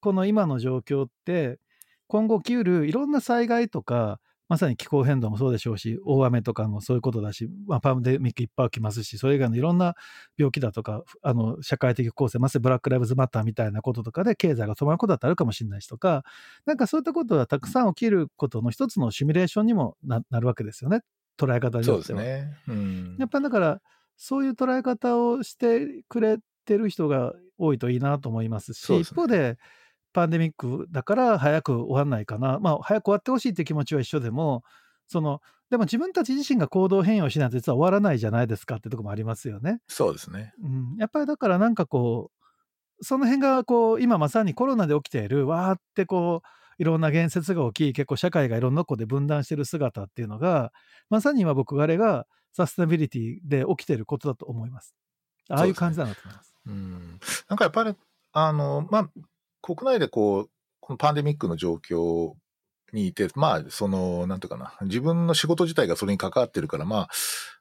この今の状況って今後起きうるいろんな災害とかまさに気候変動もそうでしょうし大雨とかもそういうことだし、まあ、パンデミックいっぱい起きますしそれ以外のいろんな病気だとかあの社会的構成まさにブラック・ライブズ・マッターみたいなこととかで経済が止まることだってあるかもしれないしとかなんかそういったことがたくさん起きることの一つのシミュレーションにもななるわけですよね捉え方にそうでよっては。すね。うんやっぱりだからそういう捉え方をしてくれてる人が多いといいなと思いますし、すね一方で、パンデミックだから早く終わんないかな、まあ、早く終わってほしいっていう気持ちは一緒でも、その、でも自分たち自身が行動変容しないと実は終わらないじゃないですかってとこもありますよね。そうですね。うん、やっぱりだからなんかこう、その辺がこう、今まさにコロナで起きている、わーってこう、いろんな言説が起き、結構社会がいろんな子で分断してる姿っていうのが、まさに今僕あれがサステナビリティで起きてることだと思います。ああいう感じだなと思います。うん。なんかやっぱり、あの、まあ、国内でこう、このパンデミックの状況にいて、まあ、その、なんていうかな、自分の仕事自体がそれに関わってるから、ま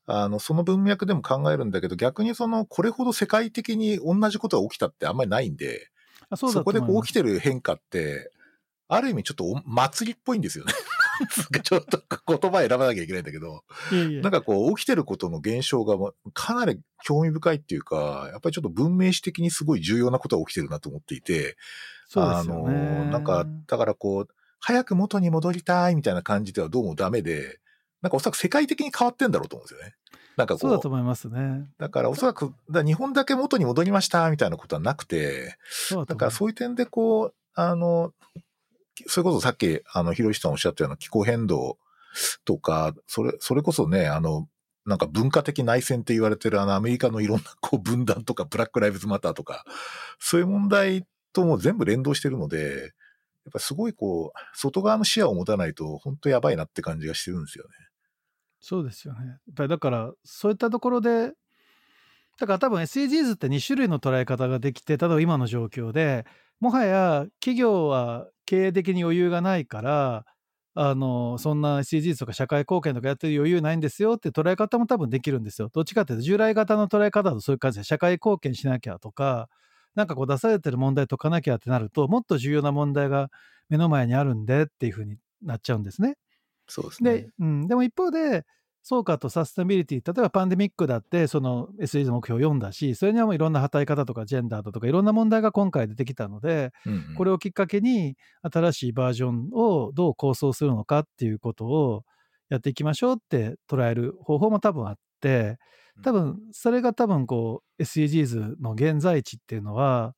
あ、あの、その文脈でも考えるんだけど、逆にその、これほど世界的に同じことが起きたってあんまりないんで、あそこでこう起きててる変化って、ある意味ちょっとお祭りっぽいんですよね。ちょっと言葉選ばなきゃいけないんだけど、なんかこう起きてることの現象がかなり興味深いっていうか、やっぱりちょっと文明史的にすごい重要なことが起きてるなと思っていて、そうですよね。あの、なんか、だからこう、早く元に戻りたいみたいな感じではどうもダメで、なんかおそらく世界的に変わってんだろうと思うんですよね。なんかこう、そうだと思いますね。だからおそらく、日本だけ元に戻りましたみたいなことはなくて。だからそういう点でこう、あの、それこそさっき、あの、ひろしさんおっしゃったような気候変動とか、それ、それこそね、あの、なんか文化的内戦って言われてるあのアメリカのいろんなこう分断とかブラックライブズマターとか、そういう問題とも全部連動してるので、やっぱすごいこう、外側の視野を持たないと本当やばいなって感じがしてるんですよね。そうですよね。やっぱりだから、そういったところで、だから多分 SDGs って2種類の捉え方ができて、例えば今の状況で、もはや企業は経営的に余裕がないから、あの、そんな SDGs とか社会貢献とかやってる余裕ないんですよって捉え方も多分できるんですよ。どっちかっていうと従来型の捉え方だとそういう感じで社会貢献しなきゃとか、なんかこう出されてる問題解かなきゃってなると、もっと重要な問題が目の前にあるんでっていうふうになっちゃうんですね。そうですね。で、うん、でも一方で、そうかとサステナビリティ、例えばパンデミックだって、その SDGs の目標を読んだし、それにはもういろんな働き方とかジェンダーだとかいろんな問題が今回出てきたので、うんうん。これをきっかけに新しいバージョンをどう構想するのかっていうことをやっていきましょうって捉える方法も多分あって、多分それが多分こう SDGs の現在地っていうのは、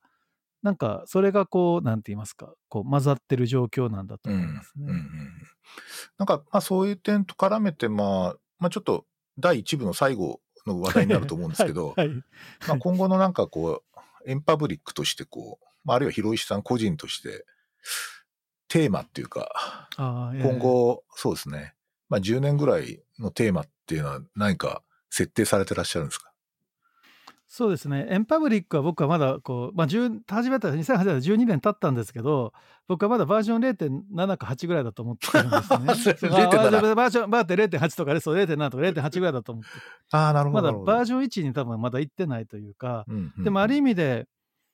なんかそれがこう、なんて言いますか、こう混ざってる状況なんだと思いますね。うんうんうん。なんか、まあそういう点と絡めて、まあ、まあちょっと第一部の最後の話題になると思うんですけど、はいはい。まあ今後のなんかこう、エンパブリックとしてこう、まああるいは広石さん個人として、テーマっていうか、今後、そうですね、まあ10年ぐらいのテーマっていうのは何か設定されてらっしゃるんですか？そうですね、エンパブリックは僕はまだこう、まあ、10始めた2008年12年経ったんですけど、僕はまだバージョン0.7か8ぐらいだと思ってるんですね。それまあ0.7バージョンバーって0.8とかね、そう0.7とか0.8ぐらいだと思って、ああ、なるほど。まだバージョン1に多分まだ行ってないというか、うんうんでもある意味で、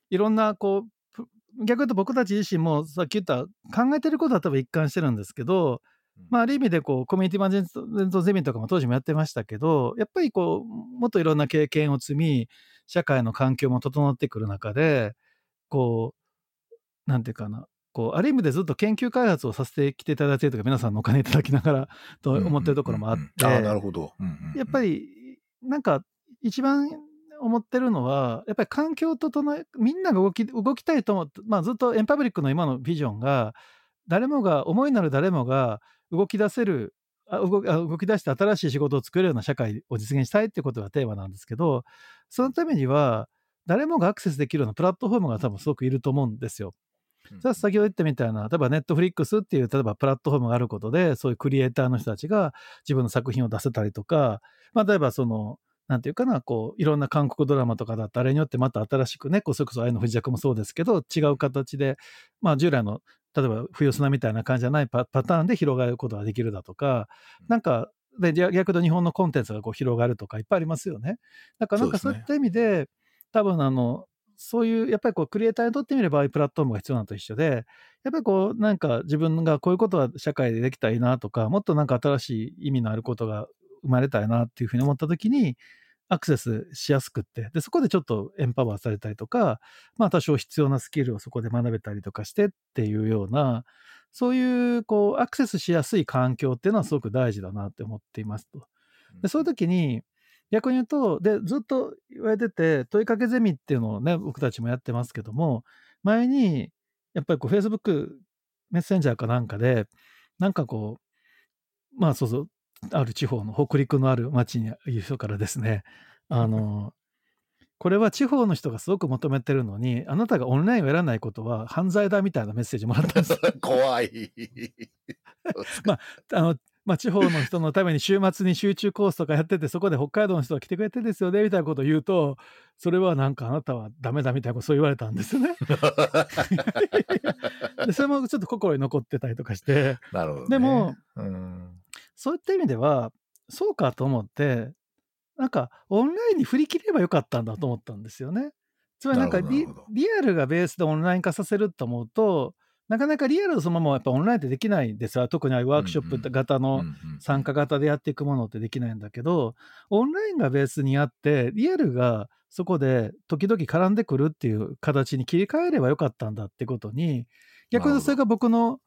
いろんなこう、ぷ逆に言うと僕たち自身もさっき言った考えてることは多分一貫してるんですけど、まあ、ある意味でこうコミュニティマネジメントゼミとかも当時もやってましたけどやっぱりこうもっといろんな経験を積み社会の環境も整ってくる中でこうなんていうかなこうある意味でずっと研究開発をさせてきていただいてるとか皆さんのお金いただきながら と思ってるところもあっうんうんうんうん。ああ、なるてほど。やっぱりなんか一番思ってるのはやっぱり環境を整えみんなが動き動きたいと思って、まあ、ずっとエンパブリックの今のビジョンが誰もが思いなる誰もが動き出せるあ動あ動き出して新しい仕事を作れるような社会を実現したいっていうことがテーマなんですけどそのためには誰もがアクセスできるようなプラットフォームが多分すごくいると思うんですよ。うん先ほど言ったみたいな例えばネットフリックスっていう例えばプラットフォームがあることでそういうクリエイターの人たちが自分の作品を出せたりとか、まあ、例えばそのなんていうかなこういろんな韓国ドラマとかだっあれによってまた新しくねこうそれこそ愛の不時着もそうですけど違う形で、まあ、従来の例えば冬砂みたいな感じじゃないパパターンで広がることができるだとかなんかで逆逆に日本のコンテンツがこう広がるとかいっぱいありますよね。だからなんかそうういった意味で多分あのそういうやっぱりこうクリエイターにとってみればああいうプラットフォームが必要なのと一緒でやっぱりこうなんか自分がこういうことは社会でできたらいいなとかもっとなんか新しい意味のあることが生まれたいなっていうふうに思った時にアクセスしやすくってでそこでちょっとエンパワーされたりとかまあ多少必要なスキルをそこで学べたりとかしてっていうようなそういうこうアクセスしやすい環境っていうのはすごく大事だなって思っていますと。でそういう時に逆に言うと、で、ずっと言われてて、問いかけゼミっていうのをね、僕たちもやってますけども、前に、やっぱりこう、Facebook メッセンジャーかなんかで、なんかこう、まあそうそう、ある地方の北陸のある町にいる人からですね、あの、これは地方の人がすごく求めてるのに、あなたがオンラインをやらないことは犯罪だみたいなメッセージもらったんです。怖い。まあ、あの、まあ、地方の人のために週末に集中コースとかやってて、そこで北海道の人が来てくれてですよね、みたいなことを言うと、それはなんかあなたはダメだみたいなことそう言われたんですよね。でそれもちょっと心に残ってたりとかして、なるほど、ね。でも、うん、そういった意味では、そうかと思って、なんかオンラインに振り切ればよかったんだと思ったんですよね。つまりなんかリアルがベースでオンライン化させると思うと、なかなかリアルそのままやっぱオンラインってできないんですよ。特にああいうワークショップ型の参加型でやっていくものってできないんだけど、オンラインがベースにあって、リアルがそこで時々絡んでくるっていう形に切り替えればよかったんだってことに、逆にそれが僕の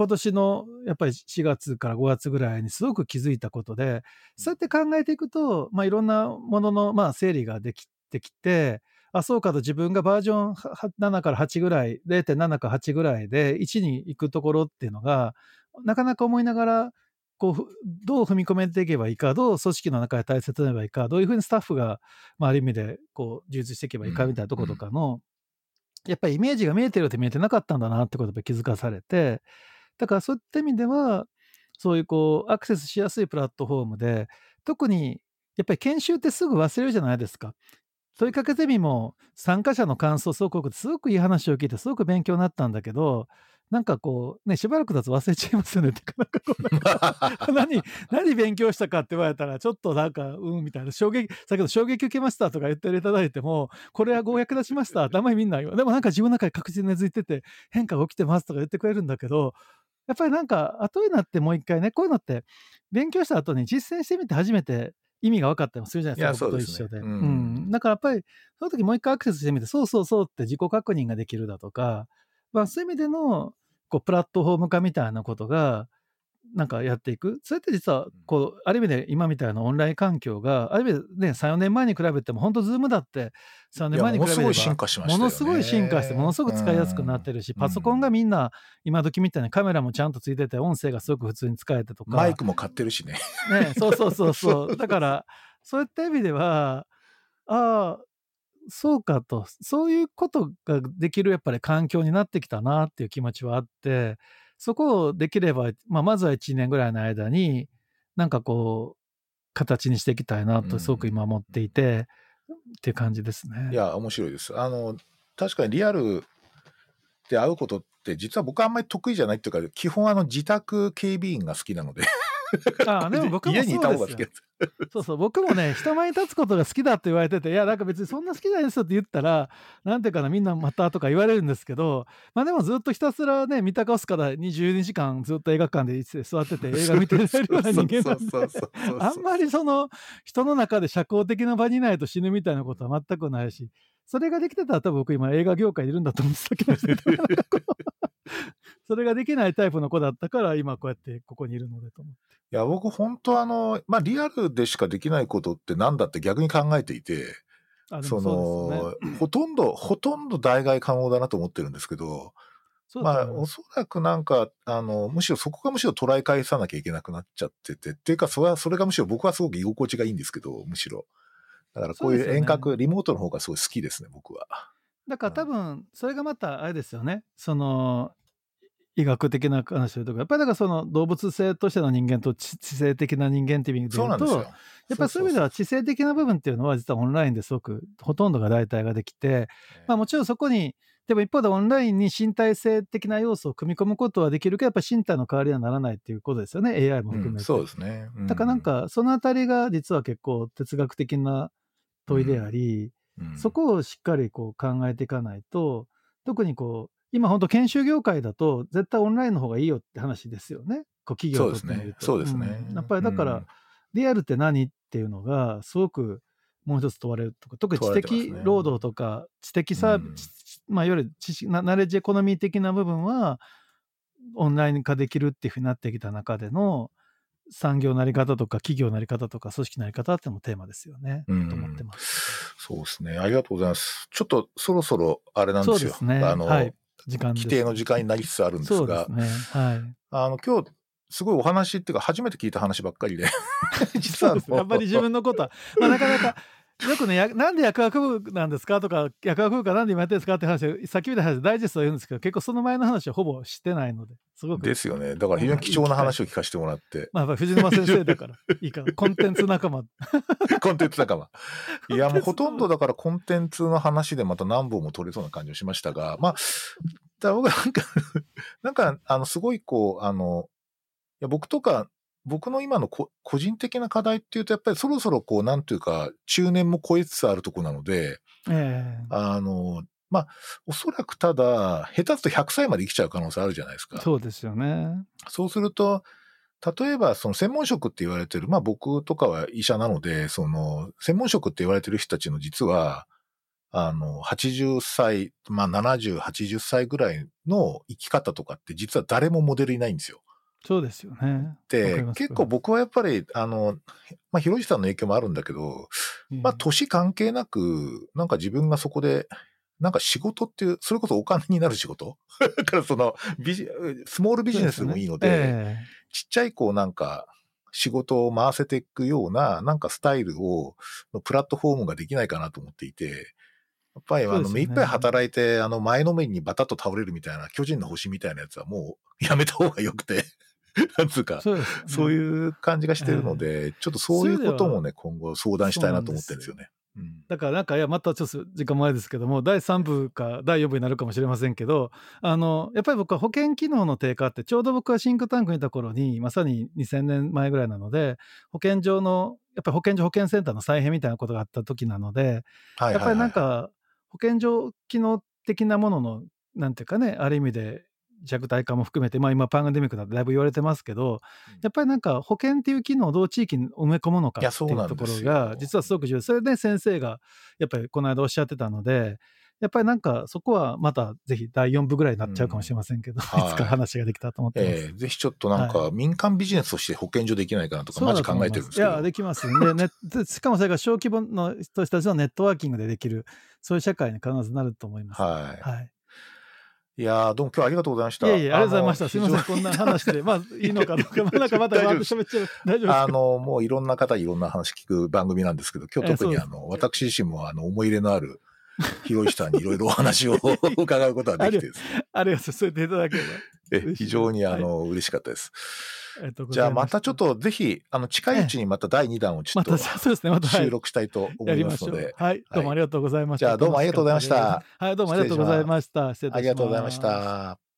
今年のやっぱり4月から5月ぐらいにすごく気づいたことで、そうやって考えていくと、まあ、いろんなもののまあ整理ができてきて、あ、そうかと自分がバージョンは7から8ぐらい、0.7か8ぐらいで1に行くところっていうのが、なかなか思いながら、こうふどう踏み込めていけばいいか、どう組織の中で大切になればいいか、どういうふうにスタッフが、まあ、ある意味でこう充実していけばいいかみたいなところとかの、やっぱりイメージが見えてるって見えてなかったんだなってことで気づかされて、だからそういった意味では、そういうこうアクセスしやすいプラットフォームで、特にやっぱり研修ってすぐ忘れるじゃないですか。問いかけゼミも参加者の感想すごくすごくいい話を聞いてすごく勉強になったんだけど、なんかこうね、しばらくだと忘れちゃいますよねってか、なんかこう何、何勉強したかって言われたら、ちょっとなんか、うん、みたいな、衝撃、先ほど衝撃受けましたとか言っていただいても、これはご役立ちましたってあんまりみんな言う。でもなんか自分の中で確実に根付いてて、変化が起きてますとか言ってくれるんだけど、やっぱりなんか、後になってもう一回ね、こういうのって、勉強した後に実践してみて初めて意味が分かったりもするじゃないですか、僕と一緒で。そうですねううんん。だからやっぱり、その時もう一回アクセスしてみて、そうそうそうって自己確認ができるだとか、まあそういう意味での、こう、プラットフォーム化みたいなことが、なんかやっていく。それって実は、こう、ある意味で今みたいなオンライン環境が、ある意味でね、3、4年前に比べても、本当ズームだって、3年前に比べものすごい進化しましたものすごい進化して、ものすごく使いやすくなってるし、うんパソコンがみんな、今時みたいにカメラもちゃんとついてて、音声がすごく普通に使えてとか。マイクも買ってるしね。ね、そう そうそうそう。だから、そういった意味では、ああ、そうかと、そういうことができるやっぱり環境になってきたなっていう気持ちはあって、そこをできれば、まあ、まずは1年ぐらいの間に、なんかこう、形にしていきたいなとすごく今思っていて、っていう感じですね。いや、面白いです。あの、確かにリアルで会うことって、実は僕はあんまり得意じゃないっていうか、基本あの自宅警備員が好きなので、ああ、でも僕もそう家にいた方がですよ好きです。そうそう、僕もね、人前に立つことが好きだって言われてて、いや、なんか別にそんな好きじゃないですよって言ったら、なんていうかな、みんなまたとか言われるんですけど、まあでもずっとひたすらね、三鷹スから22時間ずっと映画館で座ってて映画見てるような人間なんで、そうそうそうそうそうあんまりその人の中で社交的な場にいないと死ぬみたいなことは全くないし、それができてたら多分僕今映画業界にいるんだと思ってたけど、それができないタイプの子だったから今こうやってここにいるのでと思って。いや、僕本当あの、まあリアルでしかできないことってなんだって逆に考えていて、そそうですよねの、ほとんど、ほとんど代替可能だなと思ってるんですけど、まあ、おそらくなんか、あの、むしろそこがむしろ捉え返さなきゃいけなくなっちゃってて、っていうか、それは、それがむしろ僕はすごく居心地がいいんですけど、むしろ。だからこういう遠隔、リモートの方がすごい好きですね、僕は。だから多分それがまたあれですよねその医学的な話をとかやっぱりだからその動物性としての人間と知知性的な人間っていう意味で言うと。やっぱりそういう意味では知性的な部分っていうのは実はオンラインですごくほとんどが代替ができて、まあ、もちろんそこにでも一方でオンラインに身体性的な要素を組み込むことはできるけどやっぱり身体の代わりにはならないっていうことですよね。AI も含めて。うん。そうですね。うだからなん、かそのあたりが実は結構哲学的な問いであり、うん。そこをしっかりこう考えていかないと、特にこう、今本当研修業界だと絶対オンラインの方がいいよって話ですよね。こう企業にとそうですねそうですねんやっぱりだから、うんリアルって何っていうのがすごくもう一つ問われるとか、特に知的ね労働とか知的サービス、まあいわゆる知識なナレッジエコノミー的な部分はオンライン化できるっていうふうになってきた中での、産業のあり方とか企業のあり方とか組織のあり方ってのもテーマですよね。うんと思ってます。そうですね。ありがとうございます。ちょっとそろそろあれなんですよ。そうですね。あの、はい。時間規定の時間になりつつあるんですが、すね。はい。あの、今日、すごいお話っていうか、初めて聞いた話ばっかりで、実は。あんまり自分のことは、まあ、なかなか、よくね、やなんで薬学部なんですかとか、薬学部かなんで今やってるんですかって話を、さっきみたいな話でダイジェストは言うんですけど、結構その前の話はほぼしてないので、すごく。ですよね。だから非常に貴重な話を聞かせてもらって、まあ、藤沼先生だから、いいから、コンテンツ仲間。コンテンツ仲間。いや、もうほとんどだ。だからコンテンツの話でまた何本も取れそうな感じがしましたが、まあ、だ僕なんか、なんか、あの、すごいこう、あの、いや僕とか、僕の今のこ個人的な課題っていうと、やっぱりそろそろこう、なんていうか、中年も超えつつあるとこなので、ええあの、まあ、おそらくただ、下手すと100歳まで生きちゃう可能性あるじゃないですか。そうですよね。そうすると、例えば、その専門職って言われてる、まあ僕とかは医者なので、その、専門職って言われてる人たちの実は、あの、80歳、まあ70、80歳ぐらいの生き方とかって実は誰もモデルいないんですよ。そうですよね。で結構僕はやっぱり、あの、まあ、広路さんの影響もあるんだけど、まあ、年関係なく、なんか自分がそこで、なんか仕事っていう、それこそお金になる仕事？だからそのビジ、スモールビジネスでもいいので、えちっちゃいこうなんか、仕事を回せていくような、なんかスタイルを、のプラットフォームができないかなと思っていて、やっぱりあの、目いっぱい働いて、あの、前のめりにバタッと倒れるみたいな、巨人の星みたいなやつはもうやめた方がよくて、なんつうかえ、そうそういう感じがしてるので、ちょっとそういうこともね、今後相談したいなと思ってるんですよね。うん。だからなんかいやまたちょっと時間前ですけども第3部か第4部になるかもしれませんけどあのやっぱり僕は保険機能の低下ってちょうど僕はシンクタンクにいた頃にまさに2000年前ぐらいなので保健所のやっぱり保健所保健センターの再編みたいなことがあった時なのでやっぱりなんか保健所機能的なもののなんていうかねある意味で弱体化も含めて、まあ、今パンデミックだとだいぶ言われてますけど、やっぱりなんか保険っていう機能をどう地域に埋め込むのかっていうところが実はすごく重要それで先生がやっぱりこの間おっしゃってたのでやっぱりなんかそこはまたぜひ第4部ぐらいになっちゃうかもしれませんけど、はい いつか話ができたと思ってます。ええぜひちょっとなんか民間ビジネスとして保健所できないかなとか、マジ考えてるんですけど。いや、できますよね。しかもそれが小規模の人たちのネットワーキングでできる、そういう社会に必ずなると思います。はい。はい。いやーどうも今日はありがとうございました。いえいえ、ありがとうございました。すみません、こんな話で。まあ、いいのかどうか、まあなんかまたわーっと喋っちゃう。大丈夫ですか？あの、もういろんな方いろんな話聞く番組なんですけど、今日特にええあの、私自身もあの、思い入れのある、広石さんにいろいろ お話を伺うことができてですねありがとうございます。そう言っていただければ。え非常にあの、嬉しかったです。じゃあましたまちょっとぜひ、あの、近いうちにまた第2弾をちょっとそうですね、収録したいと思やいりますので。。はい、どうもありがとうございました。じゃあどうもありがとうございましたはい、どうもありがとうございました。ありがとうございまし。た。